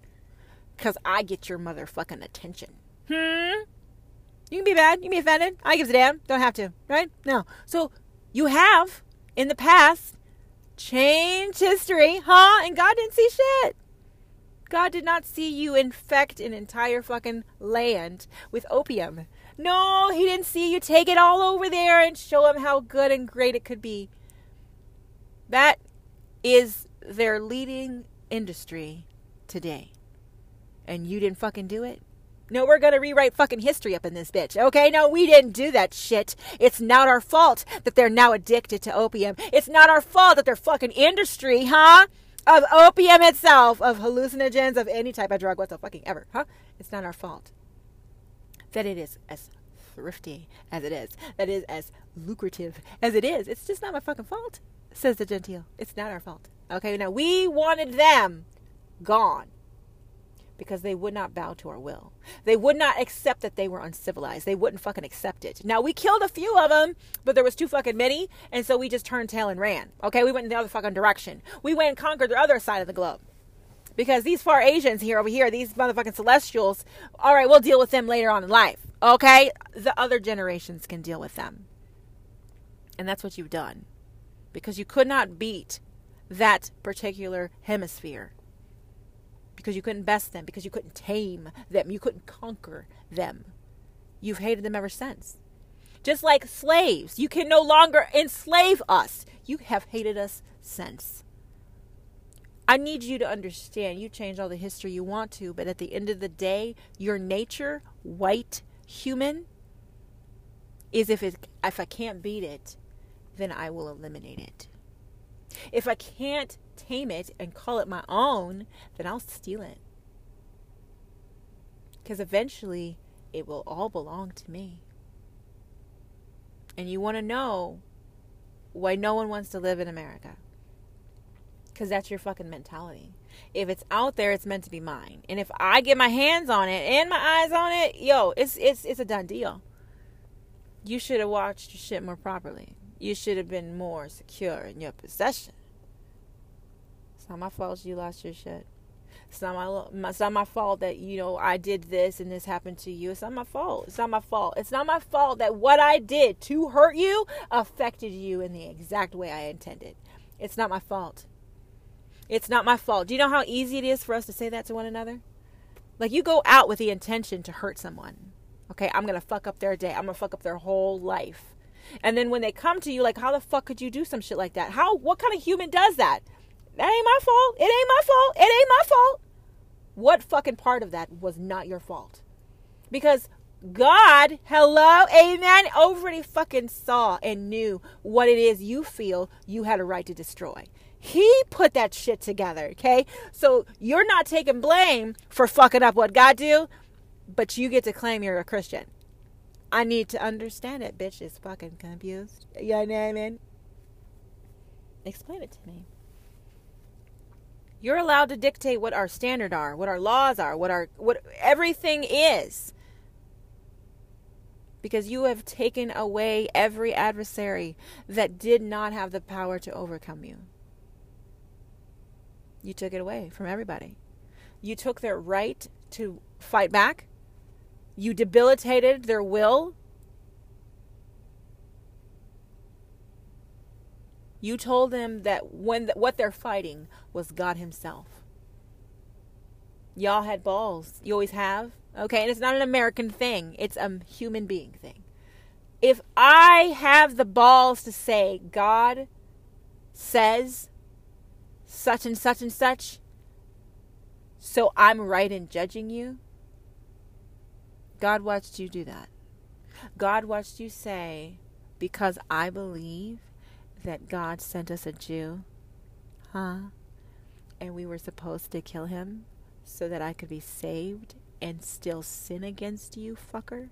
Cause I get your motherfucking attention. Hmm? You can be bad, you can be offended. I give a damn. Don't have to, right? No. So you have in the past changed history, huh? And God didn't see shit. God did not see you infect an entire fucking land with opium. No, he didn't see you take it all over there and show him how good and great it could be. That is their leading industry today. And you didn't fucking do it? No, we're gonna rewrite fucking history up in this bitch. Okay? No, we didn't do that shit. It's not our fault that they're now addicted to opium. It's not our fault that their fucking industry, huh? of opium itself, of hallucinogens, of any type of drug whatsoever, fucking ever, huh? It's not our fault that it is as thrifty as it is, that is as lucrative as it is. It's just not my fucking fault, says the genteel. It's not our fault. Okay, now we wanted them gone because they would not bow to our will. They would not accept that they were uncivilized. They wouldn't fucking accept it. Now we killed a few of them, but there was too fucking many, and so we just turned tail and ran. Okay, we went in the other fucking direction. We went and conquered the other side of the globe. Because these far Asians here over here, these motherfucking celestials, all right, we'll deal with them later on in life. Okay? The other generations can deal with them. And that's what you've done. Because you could not beat that particular hemisphere because you couldn't best them, because you couldn't tame them, you couldn't conquer them. You've hated them ever since. Just like slaves, you can no longer enslave us. You have hated us since. I need you to understand you change all the history you want to, but at the end of the day, your nature, white human, is if it if I can't beat it, then I will eliminate it. If I can't tame it and call it my own, then I'll steal it. Because eventually it will all belong to me. And you want to know why no one wants to live in America. Because that's your fucking mentality. If it's out there, it's meant to be mine. And if I get my hands on it and my eyes on it, yo, it's it's it's a done deal. You should have watched your shit more properly. You should have been more secure in your possession. It's not my fault you lost your shit. It's not my, it's not my fault that you know I did this and this happened to you. It's not my fault. It's not my fault. It's not my fault that what I did to hurt you affected you in the exact way I intended. It's not my fault. It's not my fault. Do you know how easy it is for us to say that to one another? Like you go out with the intention to hurt someone. Okay, I'm going to fuck up their day. I'm going to fuck up their whole life. And then when they come to you like how the fuck could you do some shit like that? How what kind of human does that? That ain't my fault. It ain't my fault. It ain't my fault. What fucking part of that was not your fault? Because God, hello, amen, already fucking saw and knew what it is you feel you had a right to destroy. He put that shit together, okay? So you're not taking blame for fucking up what God do, but you get to claim you're a Christian. I need to understand it. Bitch is fucking confused. You know what I mean? Explain it to me. You're allowed to dictate what our standard are, what our laws are, what our what everything is because you have taken away every adversary that did not have the power to overcome you. You took it away from everybody. You took their right to fight back. You debilitated their will. You told them that when the, what they're fighting was God Himself. Y'all had balls. You always have. Okay, and it's not an American thing, it's a human being thing. If I have the balls to say, God says such and such and such, so I'm right in judging you, God watched you do that. God watched you say, because I believe that God sent us a Jew, huh? And we were supposed to kill him so that I could be saved and still sin against you, fucker?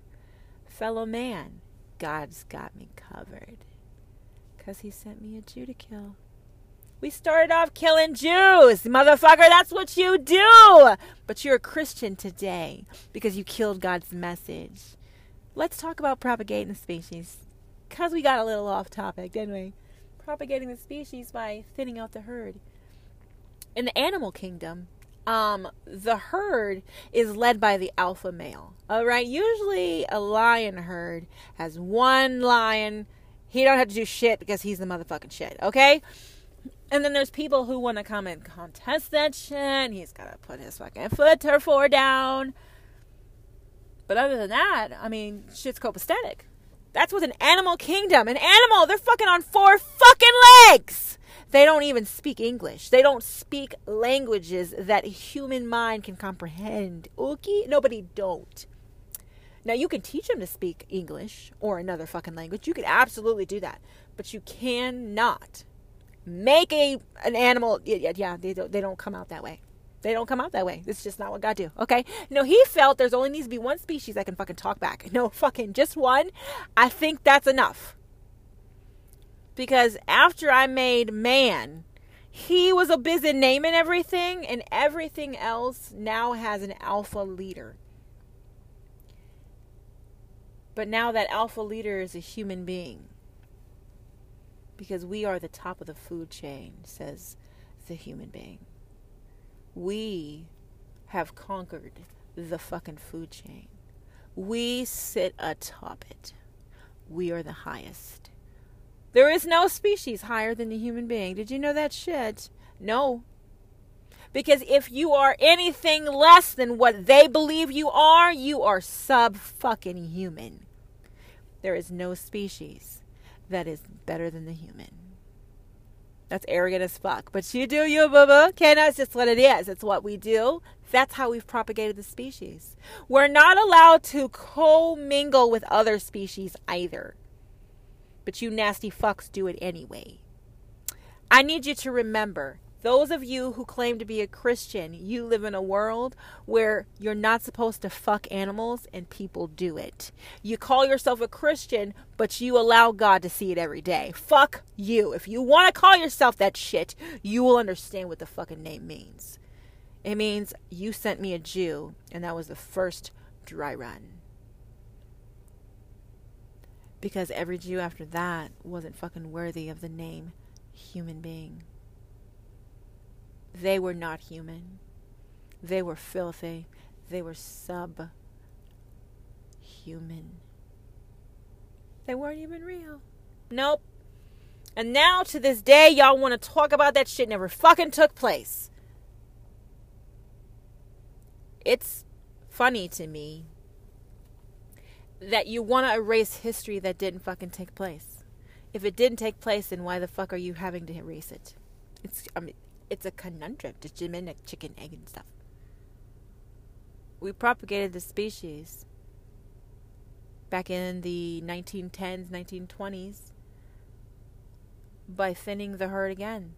Fellow man, God's got me covered. Because he sent me a Jew to kill. We started off killing Jews, motherfucker. That's what you do. But you're a Christian today because you killed God's message. Let's talk about propagating the species. Because we got a little off topic, didn't we? Propagating the species by thinning out the herd. In the animal kingdom, um, the herd is led by the alpha male. All right, usually a lion herd has one lion. He don't have to do shit because he's the motherfucking shit. Okay. And then there's people who want to come and contest that shit. He's got to put his fucking foot or four down. But other than that, I mean, shit's copacetic. That's with an animal kingdom. An animal, they're fucking on four fucking legs. They don't even speak English. They don't speak languages that human mind can comprehend. Okay? Nobody don't. Now you can teach them to speak English or another fucking language. You can absolutely do that, but you cannot make a an animal. Yeah, yeah they don't. They don't come out that way. They don't come out that way. This is just not what God do. Okay. No, he felt there's only needs to be one species that can fucking talk back. No, fucking just one. I think that's enough. Because after I made man, he was a busy naming everything, and everything else now has an alpha leader. But now that alpha leader is a human being. Because we are the top of the food chain, says the human being. We have conquered the fucking food chain. We sit atop it. We are the highest. There is no species higher than the human being. Did you know that shit? No. Because if you are anything less than what they believe you are, you are sub fucking human. There is no species that is better than the human. That's arrogant as fuck. But you do you, boo boo. Okay, that's just what it is. It's what we do. That's how we've propagated the species. We're not allowed to commingle with other species either but you nasty fucks do it anyway. I need you to remember those of you who claim to be a Christian, you live in a world where you're not supposed to fuck animals and people do it. You call yourself a Christian, but you allow God to see it every day. Fuck you. If you want to call yourself that shit, you will understand what the fucking name means. It means you sent me a Jew, and that was the first dry run because every Jew after that wasn't fucking worthy of the name human being. They were not human. They were filthy. They were sub human. They weren't even real. Nope. And now to this day, y'all want to talk about that shit never fucking took place. It's funny to me that you want to erase history that didn't fucking take place. If it didn't take place, then why the fuck are you having to erase it? It's I mean, it's a conundrum. to Just chicken, egg, and stuff. We propagated the species back in the 1910s, 1920s by thinning the herd again.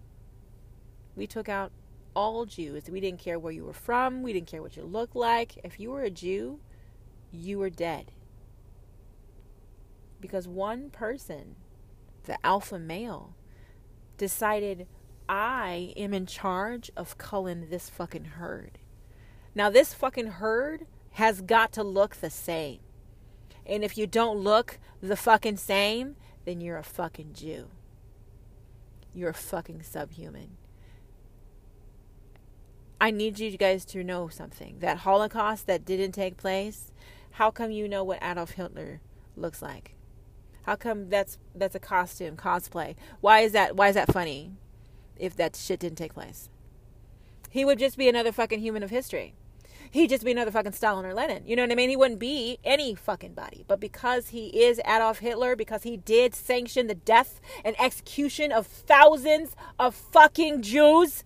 We took out all Jews. We didn't care where you were from. We didn't care what you looked like. If you were a Jew, you were dead. Because one person, the alpha male, decided, I am in charge of culling this fucking herd. Now, this fucking herd has got to look the same. And if you don't look the fucking same, then you're a fucking Jew. You're a fucking subhuman. I need you guys to know something. That Holocaust that didn't take place, how come you know what Adolf Hitler looks like? How come that's that's a costume, cosplay? Why is that why is that funny if that shit didn't take place? He would just be another fucking human of history he'd just be another fucking Stalin or Lenin. You know what I mean? He wouldn't be any fucking body. But because he is Adolf Hitler, because he did sanction the death and execution of thousands of fucking Jews,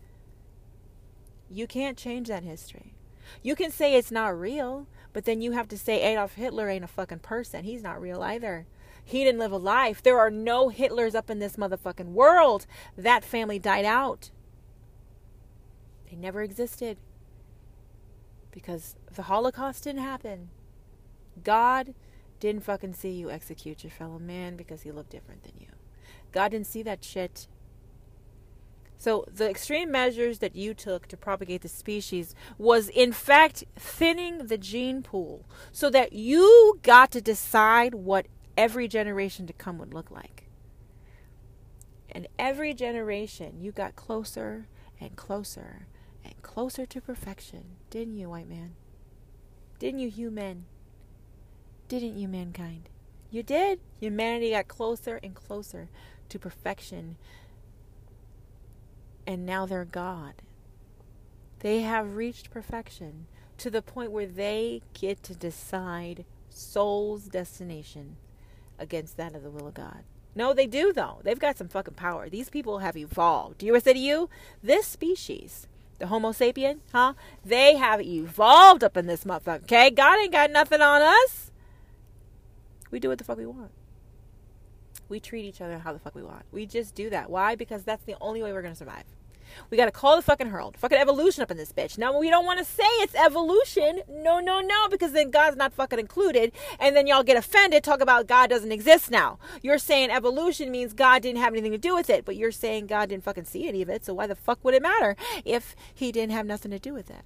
you can't change that history. You can say it's not real, but then you have to say Adolf Hitler ain't a fucking person. He's not real either. He didn't live a life. There are no Hitlers up in this motherfucking world. That family died out. They never existed because the Holocaust didn't happen. God didn't fucking see you execute your fellow man because he looked different than you. God didn't see that shit. So the extreme measures that you took to propagate the species was in fact thinning the gene pool so that you got to decide what every generation to come would look like. And every generation you got closer and closer and closer to perfection, didn't you, white man? Didn't you, human? Didn't you, mankind? You did. Humanity got closer and closer to perfection. And now they're God. They have reached perfection to the point where they get to decide soul's destination against that of the will of God. No, they do, though. They've got some fucking power. These people have evolved. Do you ever say to you? This species the Homo sapien, huh? They have evolved up in this motherfucker. Okay, God ain't got nothing on us. We do what the fuck we want. We treat each other how the fuck we want. We just do that. Why? Because that's the only way we're gonna survive. We gotta call the fucking hurled. Fucking evolution up in this bitch. Now we don't wanna say it's evolution. No, no, no, because then God's not fucking included. And then y'all get offended, talk about God doesn't exist now. You're saying evolution means God didn't have anything to do with it, but you're saying God didn't fucking see any of it, so why the fuck would it matter if he didn't have nothing to do with it?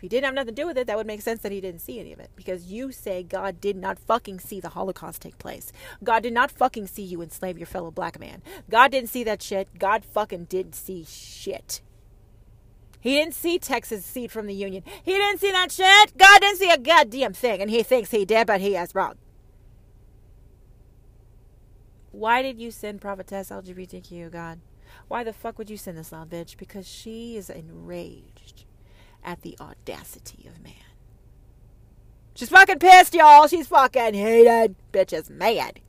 If he didn't have nothing to do with it, that would make sense that he didn't see any of it. Because you say God did not fucking see the Holocaust take place. God did not fucking see you enslave your fellow black man. God didn't see that shit. God fucking didn't see shit. He didn't see Texas secede from the Union. He didn't see that shit. God didn't see a goddamn thing. And he thinks he did, but he is wrong. Why did you send Prophetess LGBTQ, God? Why the fuck would you send this little bitch? Because she is enraged at the audacity of man. She's fucking pissed, y'all. She's fucking hated. Bitch is mad.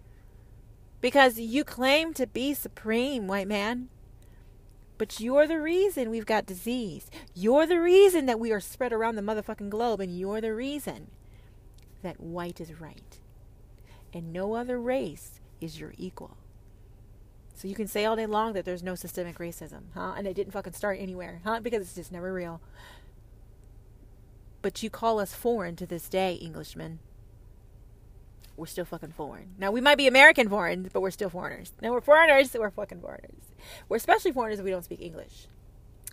Because you claim to be supreme, white man. But you're the reason we've got disease. You're the reason that we are spread around the motherfucking globe. And you're the reason that white is right. And no other race is your equal. So you can say all day long that there's no systemic racism, huh? And it didn't fucking start anywhere, huh? Because it's just never real. But you call us foreign to this day, Englishmen. We're still fucking foreign. Now, we might be American foreign, but we're still foreigners. Now, we're foreigners, we're fucking foreigners. We're especially foreigners if we don't speak English.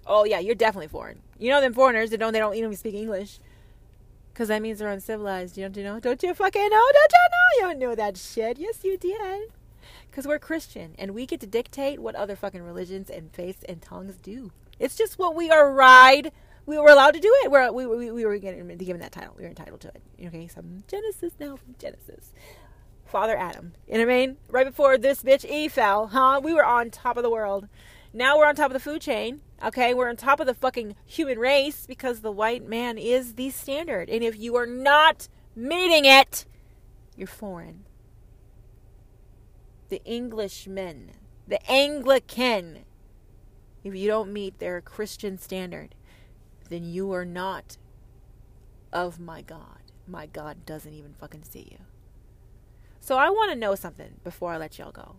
Oh, yeah, you're definitely foreign. You know them foreigners that don't, they don't even speak English. Because that means they're uncivilized. You don't you know? Don't you fucking know? Don't you know? You don't know that shit. Yes, you did. Because we're Christian and we get to dictate what other fucking religions and faiths and tongues do. It's just what we are ride we were allowed to do it. We're, we, we, we were getting, given that title. We were entitled to it. Okay, so Genesis now from Genesis. Father Adam. You know what I mean? Right before this bitch Eve fell, huh? We were on top of the world. Now we're on top of the food chain. Okay, we're on top of the fucking human race because the white man is the standard. And if you are not meeting it, you're foreign. The Englishmen, the Anglican, if you don't meet their Christian standard, then you are not of my God. My God doesn't even fucking see you. So I want to know something before I let y'all go.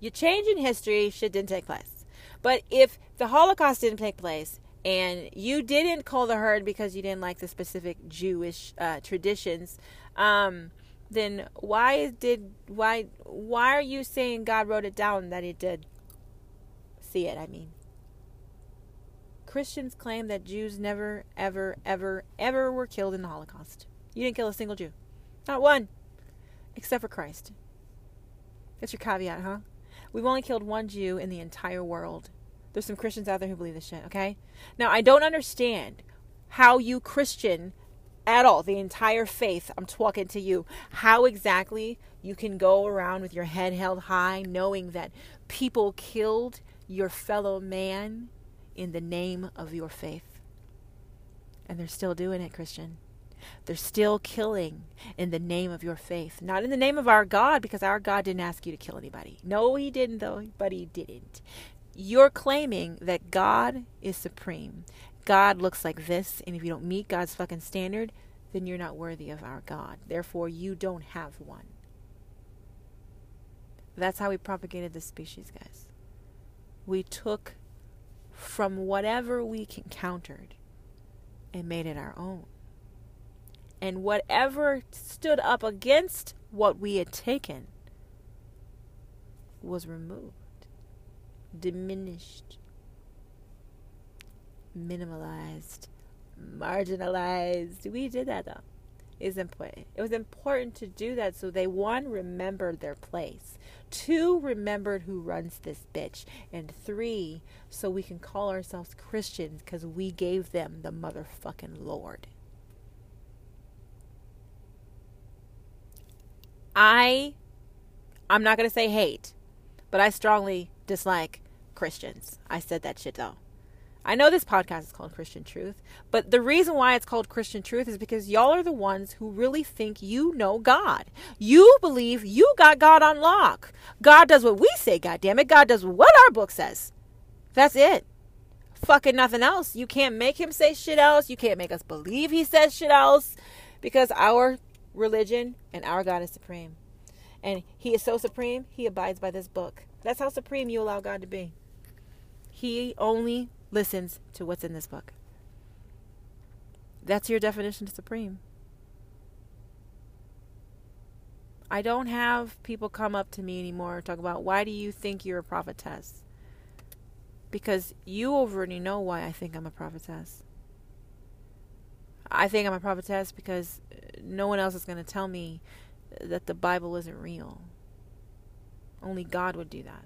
Your change in history, shit didn't take place. But if the Holocaust didn't take place and you didn't call the herd because you didn't like the specific Jewish uh, traditions, um, then why did why why are you saying God wrote it down that it did? See it, I mean. Christians claim that Jews never, ever, ever, ever were killed in the Holocaust. You didn't kill a single Jew. Not one. Except for Christ. That's your caveat, huh? We've only killed one Jew in the entire world. There's some Christians out there who believe this shit, okay? Now, I don't understand how you Christian at all, the entire faith, I'm talking to you, how exactly you can go around with your head held high knowing that people killed your fellow man in the name of your faith. And they're still doing it, Christian. They're still killing in the name of your faith. Not in the name of our God, because our God didn't ask you to kill anybody. No, He didn't, though, but He didn't. You're claiming that God is supreme. God looks like this, and if you don't meet God's fucking standard, then you're not worthy of our God. Therefore, you don't have one. That's how we propagated the species, guys. We took from whatever we encountered and made it our own. And whatever stood up against what we had taken was removed, diminished, minimalized, marginalized. We did that though is important. It was important to do that so they one remembered their place, two remembered who runs this bitch, and three so we can call ourselves Christians because we gave them the motherfucking Lord. I I'm not going to say hate, but I strongly dislike Christians. I said that shit though. I know this podcast is called Christian Truth, but the reason why it's called Christian Truth is because y'all are the ones who really think you know God. You believe you got God on lock. God does what we say, God damn it. God does what our book says. That's it. Fucking nothing else. You can't make him say shit else. You can't make us believe he says shit else because our religion and our God is supreme. And he is so supreme, he abides by this book. That's how supreme you allow God to be. He only listens to what's in this book. That's your definition of supreme. I don't have people come up to me anymore and talk about why do you think you're a prophetess? Because you already know why I think I'm a prophetess. I think I'm a prophetess because no one else is going to tell me that the Bible isn't real. Only God would do that.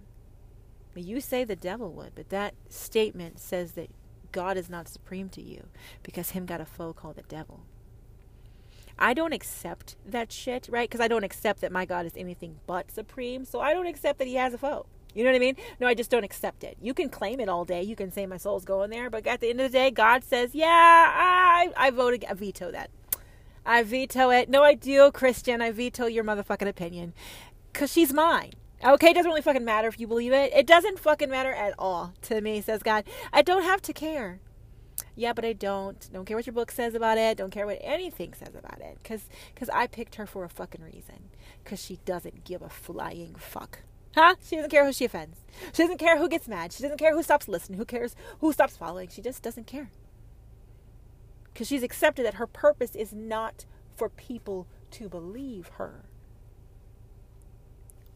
You say the devil would, but that statement says that God is not supreme to you because him got a foe called the devil. I don't accept that shit, right? Because I don't accept that my God is anything but supreme. So I don't accept that he has a foe. You know what I mean? No, I just don't accept it. You can claim it all day. You can say my soul's going there, but at the end of the day, God says, "Yeah, I I vote I veto that. I veto it. No, I do, Christian. I veto your motherfucking opinion, cause she's mine. Okay, it doesn't really fucking matter if you believe it. It doesn't fucking matter at all to me, says God. I don't have to care. Yeah, but I don't. Don't care what your book says about it. Don't care what anything says about it. Because cause I picked her for a fucking reason. Because she doesn't give a flying fuck. Huh? She doesn't care who she offends. She doesn't care who gets mad. She doesn't care who stops listening. Who cares who stops following. She just doesn't care. Because she's accepted that her purpose is not for people to believe her.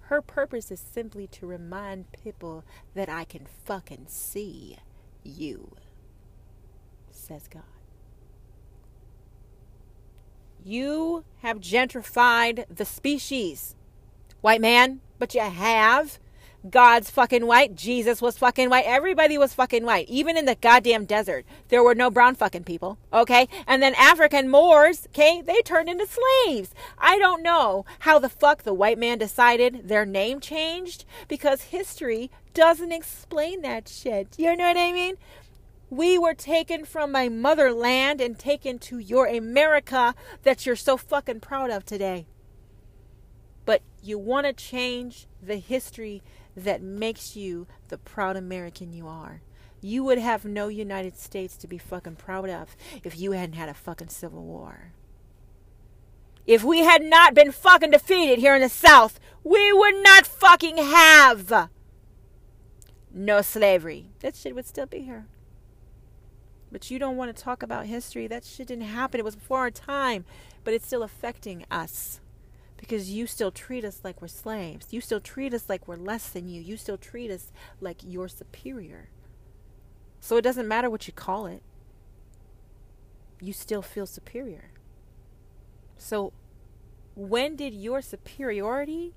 Her purpose is simply to remind people that I can fucking see you, says God. You have gentrified the species, white man, but you have. God's fucking white. Jesus was fucking white. Everybody was fucking white. Even in the goddamn desert, there were no brown fucking people. Okay? And then African Moors, okay, they turned into slaves. I don't know how the fuck the white man decided their name changed because history doesn't explain that shit. You know what I mean? We were taken from my motherland and taken to your America that you're so fucking proud of today. But you want to change the history that makes you the proud American you are. You would have no United States to be fucking proud of if you hadn't had a fucking civil war. If we had not been fucking defeated here in the South, we would not fucking have no slavery. That shit would still be here. But you don't want to talk about history. That shit didn't happen. It was before our time. But it's still affecting us because you still treat us like we're slaves. You still treat us like we're less than you. You still treat us like you're superior. So it doesn't matter what you call it, you still feel superior. So when did your superiority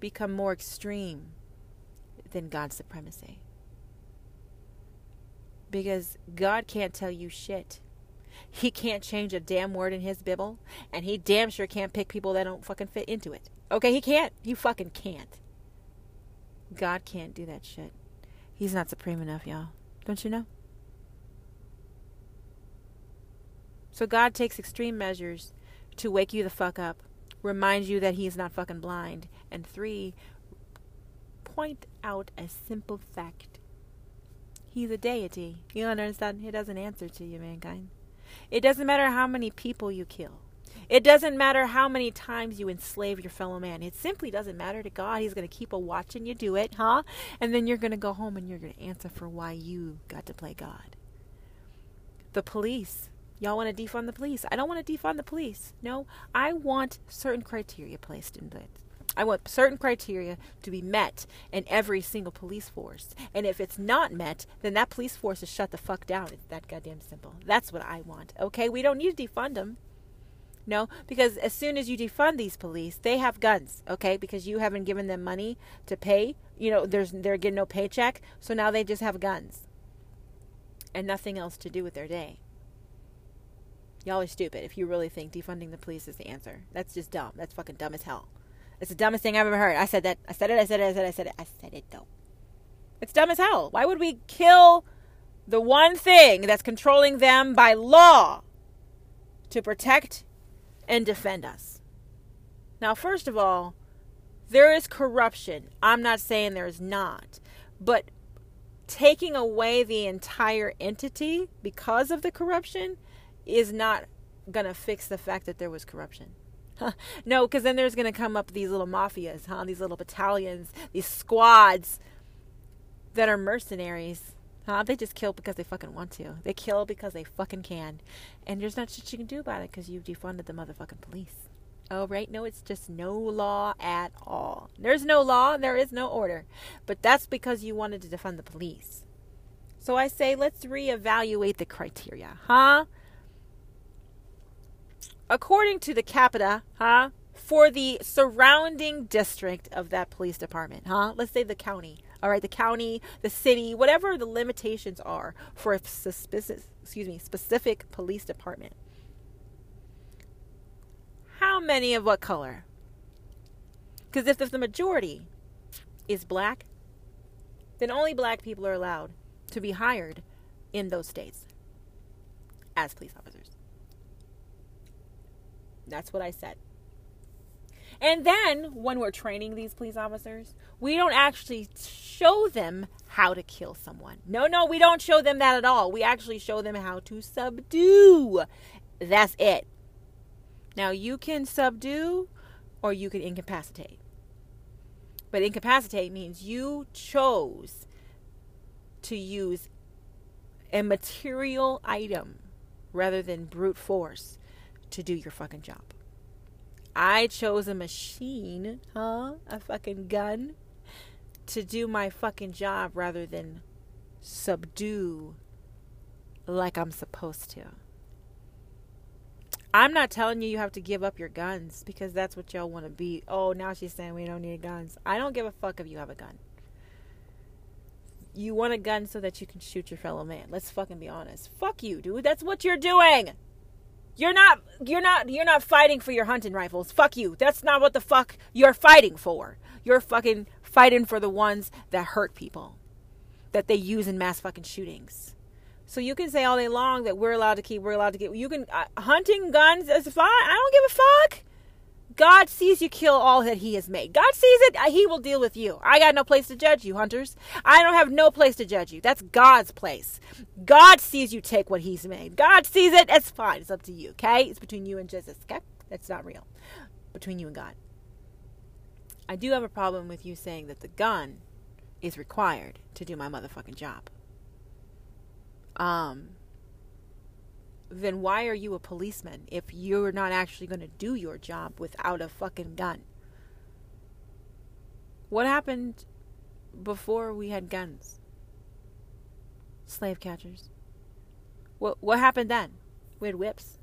become more extreme than God's supremacy? Because God can't tell you shit. He can't change a damn word in his Bible, and he damn sure can't pick people that don't fucking fit into it. Okay, he can't. He fucking can't. God can't do that shit. He's not supreme enough, y'all. Don't you know? So God takes extreme measures to wake you the fuck up, remind you that he's not fucking blind, and three, point out a simple fact. He's a deity. You understand? He doesn't answer to you, mankind. It doesn't matter how many people you kill. It doesn't matter how many times you enslave your fellow man. It simply doesn't matter to God. He's going to keep a watching you do it, huh? And then you're going to go home and you're going to answer for why you got to play God. The police. Y'all want to defund the police. I don't want to defund the police. No, I want certain criteria placed in it. I want certain criteria to be met in every single police force. And if it's not met, then that police force is shut the fuck down. It's that goddamn simple. That's what I want. Okay? We don't need to defund them. No, because as soon as you defund these police, they have guns, okay? Because you haven't given them money to pay. You know, there's they're getting no paycheck, so now they just have guns. And nothing else to do with their day. Y'all are stupid if you really think defunding the police is the answer. That's just dumb. That's fucking dumb as hell. It's the dumbest thing I've ever heard. I said that. I said it. I said it. I said it. I said it. I said it though. It's dumb as hell. Why would we kill the one thing that's controlling them by law to protect and defend us? Now, first of all, there is corruption. I'm not saying there's not. But taking away the entire entity because of the corruption is not going to fix the fact that there was corruption. no, because then there's going to come up these little mafias, huh? These little battalions, these squads that are mercenaries. Huh? They just kill because they fucking want to. They kill because they fucking can. And there's not shit you can do about it because you've defunded the motherfucking police. Oh, right? No, it's just no law at all. There's no law, there is no order. But that's because you wanted to defund the police. So I say, let's reevaluate the criteria, huh? According to the capita, huh, for the surrounding district of that police department, huh? Let's say the county. All right, the county, the city, whatever the limitations are for a specific, excuse me, specific police department. How many of what color? Because if, if the majority is black, then only black people are allowed to be hired in those states as police officers. That's what I said. And then when we're training these police officers, we don't actually show them how to kill someone. No, no, we don't show them that at all. We actually show them how to subdue. That's it. Now, you can subdue or you can incapacitate. But incapacitate means you chose to use a material item rather than brute force to do your fucking job. I chose a machine, huh? A fucking gun to do my fucking job rather than subdue like I'm supposed to. I'm not telling you you have to give up your guns because that's what y'all want to be. Oh, now she's saying we don't need guns. I don't give a fuck if you have a gun. You want a gun so that you can shoot your fellow man. Let's fucking be honest. Fuck you, dude. That's what you're doing. You're not you're not you're not fighting for your hunting rifles. Fuck you. That's not what the fuck you're fighting for. You're fucking fighting for the ones that hurt people. That they use in mass fucking shootings. So you can say all day long that we're allowed to keep, we're allowed to keep. You can uh, hunting guns is fine. I don't give a fuck. God sees you kill all that He has made. God sees it. Uh, he will deal with you. I got no place to judge you, hunters. I don't have no place to judge you. That's God's place. God sees you take what He's made. God sees it. It's fine. It's up to you. Okay? It's between you and Jesus. Okay? That's not real. Between you and God. I do have a problem with you saying that the gun is required to do my motherfucking job um, then why are you a policeman if you're not actually going to do your job without a fucking gun? What happened before we had guns? Slave catchers. What what happened then? We had whips.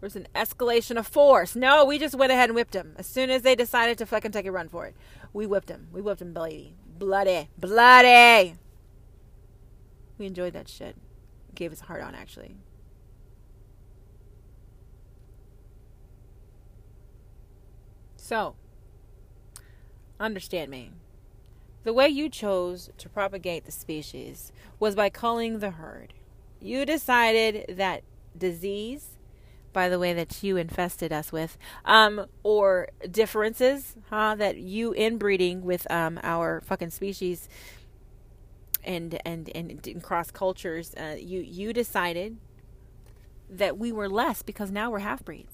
There was an escalation of force. No, we just went ahead and whipped him. As soon as they decided to fucking take a run for it, we whipped him. We whipped him bloody. Bloody. Bloody. We enjoyed that shit. Gave a hard on, actually. So, understand me. The way you chose to propagate the species was by culling the herd. You decided that disease, by the way, that you infested us with, um, or differences, huh, that you inbreeding with um, our fucking species and and and in cross cultures, uh, you you decided that we were less because now we're half breeds.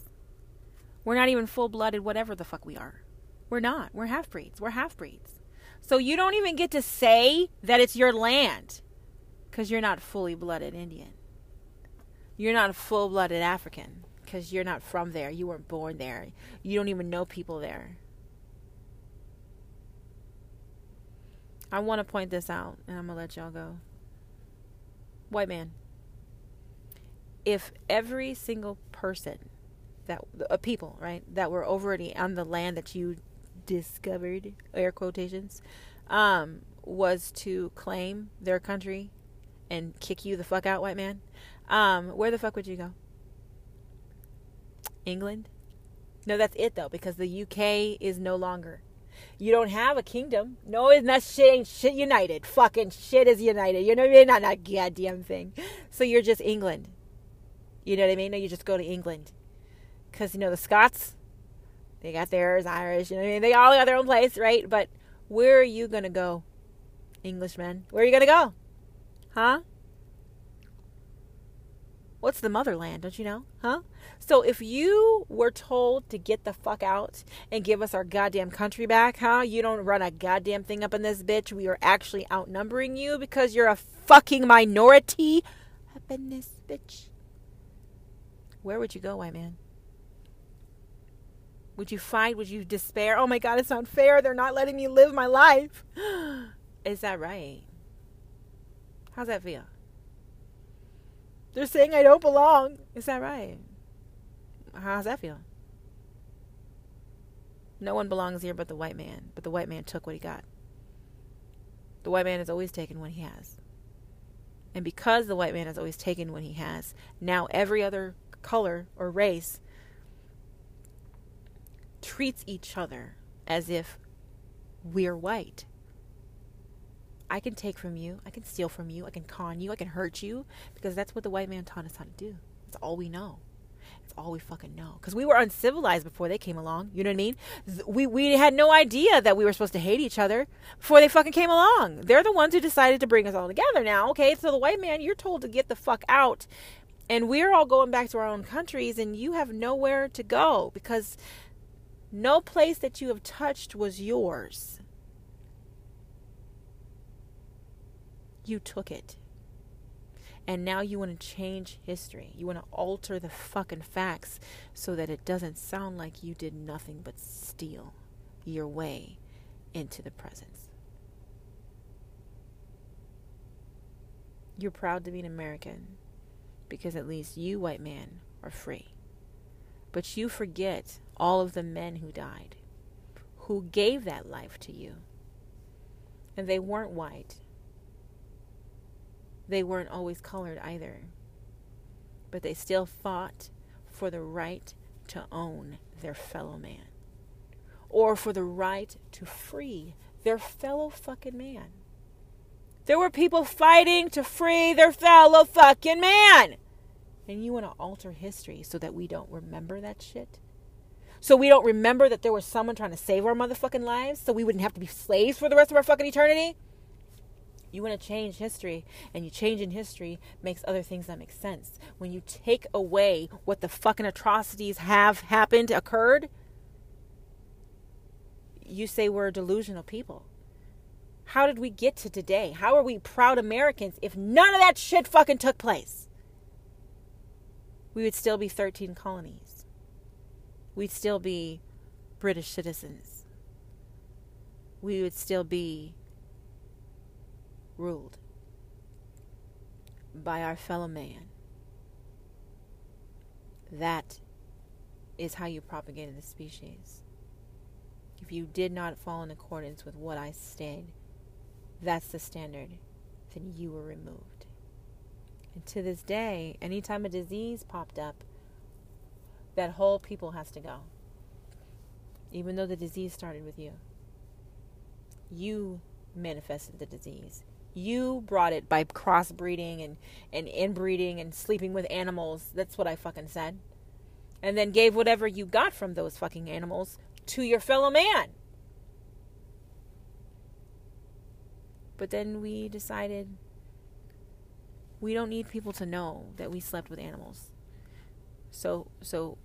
We're not even full blooded, whatever the fuck we are. We're not. We're half breeds. We're half breeds. So you don't even get to say that it's your land because you're not fully blooded Indian. You're not a full blooded African because you're not from there. You weren't born there. You don't even know people there. I want to point this out, and I'm going to let y'all go. White man. If every single person that, uh, people, right, that were already on the land that you discovered, air quotations, um, was to claim their country and kick you the fuck out, white man, um, where the fuck would you go? England? No, that's it though, because the UK is no longer you don't have a kingdom. No, it's not shit ain't shit united. Fucking shit is united. You know what I mean? Not that goddamn thing. So you're just England. You know what I mean? No, you just go to England. Because, you know, the Scots, they got theirs, Irish, you know what I mean? They all got their own place, right? But where are you to go, Englishmen? Where are you to go? Huh? What's the motherland? Don't you know? Huh? So if you were told to get the fuck out and give us our goddamn country back, huh? You don't run a goddamn thing up in this bitch. We are actually outnumbering you because you're a fucking minority up in this bitch. Where would you go, white man? Would you fight? Would you despair? Oh my God, it's not fair. They're not letting me live my life. Is that right? How's that feel? They're saying I don't belong. Is that right? How's that feel? No one belongs here but the white man. But the white man took what he got. The white man has always taken what he has. And because the white man has always taken what he has, now every other color or race treats each other as if we're white. I can take from you, I can steal from you, I can con you, I can hurt you, because that's what the white man taught us how to do. That's all we know. It's all we fucking know. Because we were uncivilized before they came along. You know what I mean? We, we had no idea that we were supposed to hate each other before they fucking came along. They're the ones who decided to bring us all together now. Okay, so the white man, you're told to get the fuck out. And we're all going back to our own countries, and you have nowhere to go because no place that you have touched was yours. You took it. And now you want to change history. You want to alter the fucking facts so that it doesn't sound like you did nothing but steal your way into the presence. You're proud to be an American because at least you, white man, are free. But you forget all of the men who died, who gave that life to you. And they weren't white. They weren't always colored either. But they still fought for the right to own their fellow man or for the right to free their fellow fucking man. There were people fighting to free their fellow fucking man. And you want to alter history so that we don't remember that shit? So we don't remember that there was someone trying to save our motherfucking lives so we wouldn't have to be slaves for the rest of our fucking eternity? You want to change history, and you change in history makes other things that make sense. When you take away what the fucking atrocities have happened, occurred, you say we're delusional people. How did we get to today? How are we proud Americans if none of that shit fucking took place? We would still be 13 colonies. We'd still be British citizens. We would still be ruled by our fellow man. That is how you propagated the species. If you did not fall in accordance with what I said, that's the standard, then you were removed. And to this day, anytime a disease popped up, that whole people has to go. Even though the disease started with you. You manifested the disease. You brought it by crossbreeding and, and inbreeding and sleeping with animals. That's what I fucking said. And then gave whatever you got from those fucking animals to your fellow man. But then we decided we don't need people to know that we slept with animals. So so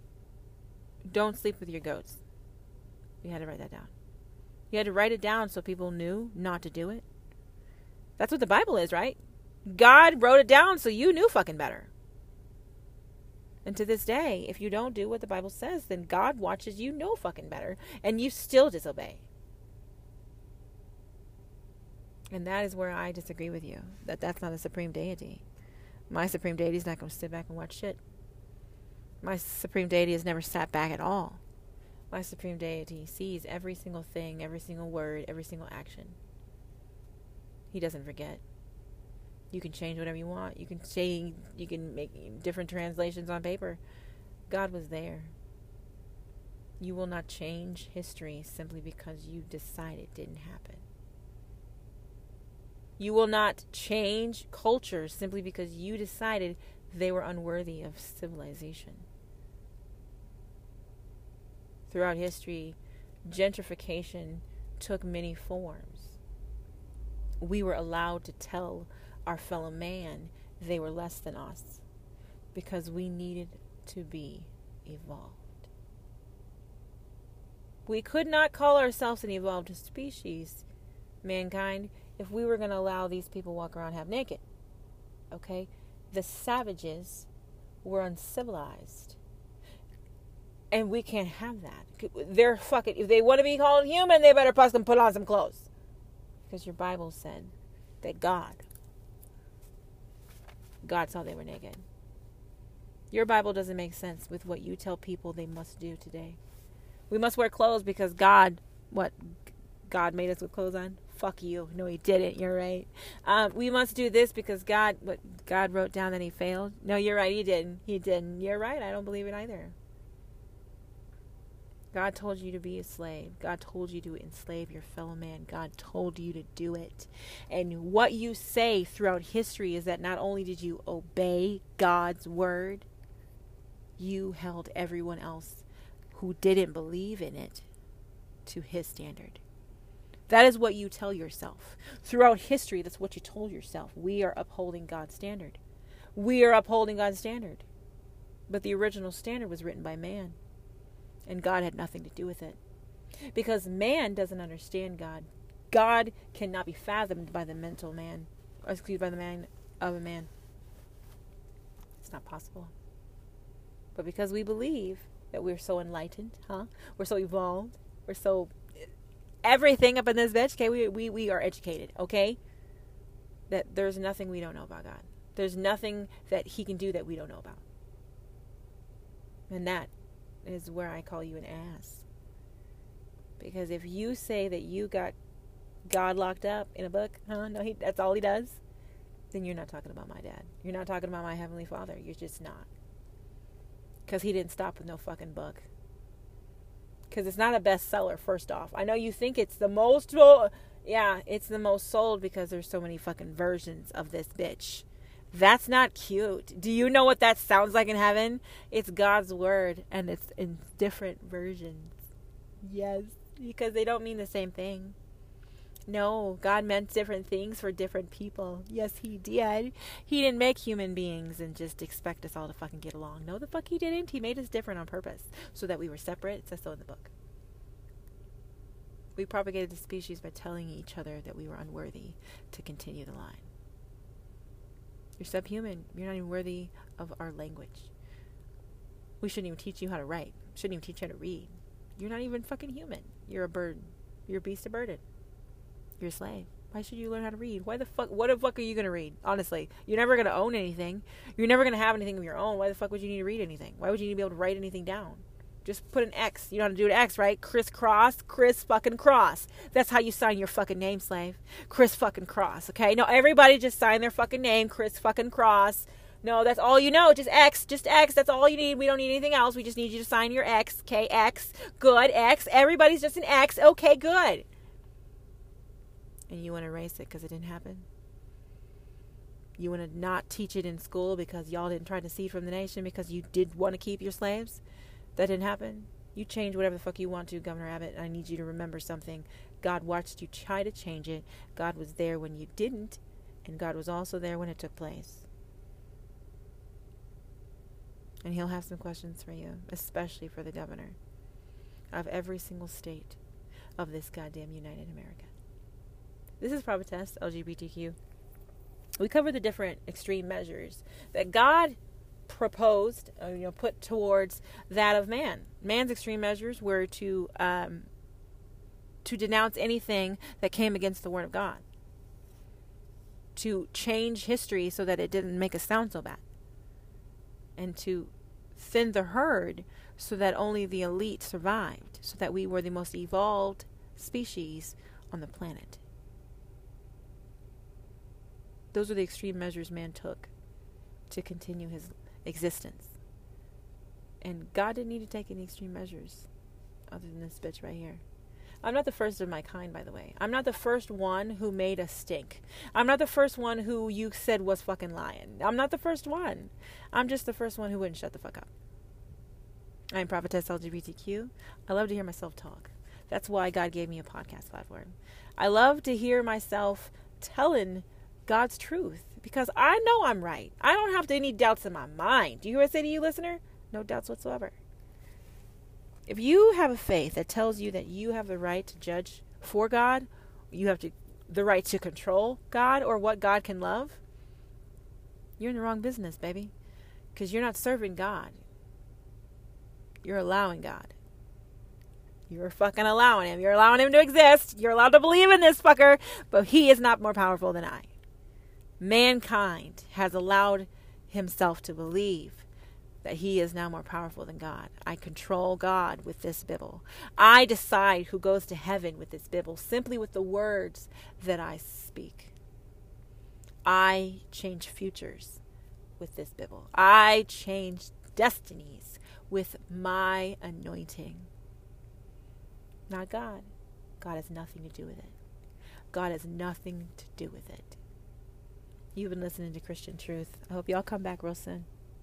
don't sleep with your goats. We had to write that down. You had to write it down so people knew not to do it. That's what the Bible is, right? God wrote it down so you knew fucking better. And to this day, if you don't do what the Bible says, then God watches you know fucking better and you still disobey. And that is where I disagree with you. That that's not a supreme deity. My supreme deity is not going to sit back and watch shit. My supreme deity has never sat back at all. My supreme deity sees every single thing, every single word, every single action. He doesn't forget. You can change whatever you want. You can say you can make different translations on paper. God was there. You will not change history simply because you decide it didn't happen. You will not change cultures simply because you decided they were unworthy of civilization. Throughout history, gentrification took many forms. We were allowed to tell our fellow man they were less than us because we needed to be evolved. We could not call ourselves an evolved species, mankind, if we were going to allow these people walk around half naked. Okay? The savages were uncivilized. And we can't have that. They're fucking if they want to be called human, they better fucking put on some clothes. Because your Bible said that God God saw they were naked. Your Bible doesn't make sense with what you tell people they must do today. We must wear clothes because God, what? God made us with clothes on? Fuck you. No, He didn't. You're right. Um, we must do this because God, what? God wrote down that He failed? No, you're right. He didn't. He didn't. You're right. I don't believe it either. God told you to be a slave. God told you to enslave your fellow man. God told you to do it. And what you say throughout history is that not only did you obey God's word, you held everyone else who didn't believe in it to his standard. That is what you tell yourself. Throughout history, that's what you told yourself. We are upholding God's standard. We are upholding God's standard. But the original standard was written by man and God had nothing to do with it. Because man doesn't understand God. God cannot be fathomed by the mental man, or excuse by the man of a man. It's not possible. But because we believe that we're so enlightened, huh? We're so evolved, we're so everything up in this bitch, okay? We we we are educated, okay? That there's nothing we don't know about God. There's nothing that he can do that we don't know about. And that is where I call you an ass. Because if you say that you got God locked up in a book, huh? No, he, that's all he does. Then you're not talking about my dad. You're not talking about my heavenly father. You're just not. Because he didn't stop with no fucking book. Because it's not a bestseller, first off. I know you think it's the most. Yeah, it's the most sold because there's so many fucking versions of this bitch. That's not cute. Do you know what that sounds like in heaven? It's God's word and it's in different versions. Yes, because they don't mean the same thing. No, God meant different things for different people. Yes, He did. He didn't make human beings and just expect us all to fucking get along. No, the fuck He didn't. He made us different on purpose so that we were separate. It says so in the book. We propagated the species by telling each other that we were unworthy to continue the line. You're subhuman. You're not even worthy of our language. We shouldn't even teach you how to write. Shouldn't even teach you how to read. You're not even fucking human. You're a burden. You're a beast of burden. You're a slave. Why should you learn how to read? Why the fuck? What the fuck are you gonna read? Honestly, you're never gonna own anything. You're never gonna have anything of your own. Why the fuck would you need to read anything? Why would you need to be able to write anything down? Just put an X. You know how to do an X, right? Chris Cross, Chris fucking Cross. That's how you sign your fucking name, slave. Chris fucking Cross, okay? No, everybody just sign their fucking name, Chris fucking Cross. No, that's all you know. Just X. Just X. That's all you need. We don't need anything else. We just need you to sign your X. Okay, X. Good. X. Everybody's just an X. Okay, good. And you want to erase it because it didn't happen? You want to not teach it in school because y'all didn't try to see from the nation because you did want to keep your slaves? That didn't happen. You change whatever the fuck you want to, Governor Abbott. And I need you to remember something. God watched you try to change it. God was there when you didn't, and God was also there when it took place. And He'll have some questions for you, especially for the governor of every single state of this goddamn United America. This is Prophetess LGBTQ. We cover the different extreme measures that God proposed, uh, you know, put towards that of man. Man's extreme measures were to um, to denounce anything that came against the word of God, to change history so that it didn't make us sound so bad, and to thin the herd so that only the elite survived, so that we were the most evolved species on the planet. Those were the extreme measures man took to continue his existence. And God didn't need to take any extreme measures other than this bitch right here. I'm not the first of my kind, by the way. I'm not the first one who made a stink. I'm not the first one who you said was fucking lying. I'm not the first one. I'm just the first one who wouldn't shut the fuck up. I'm Prophetess LGBTQ. I love to hear myself talk. That's why God gave me a podcast platform. I love to hear myself telling God's truth because I know I'm right. I don't have any doubts in my mind. Do you hear what I say to you, listener? No doubts whatsoever. If you have a faith that tells you that you have the right to judge for God, you have to the right to control God or what God can love, you're in the wrong business, baby. Because you're not serving God. You're allowing God. You're fucking allowing him. You're allowing him to exist. You're allowed to believe in this fucker, but he is not more powerful than I mankind has allowed himself to believe that he is now more powerful than God. I control God with this Bible. I decide who goes to heaven with this Bible simply with the words that I speak. I change futures with this Bible. I change destinies with my anointing. Not God. God has nothing to do with it. God has nothing to do with it. You've been listening to Christian Truth. I hope y'all come back real soon.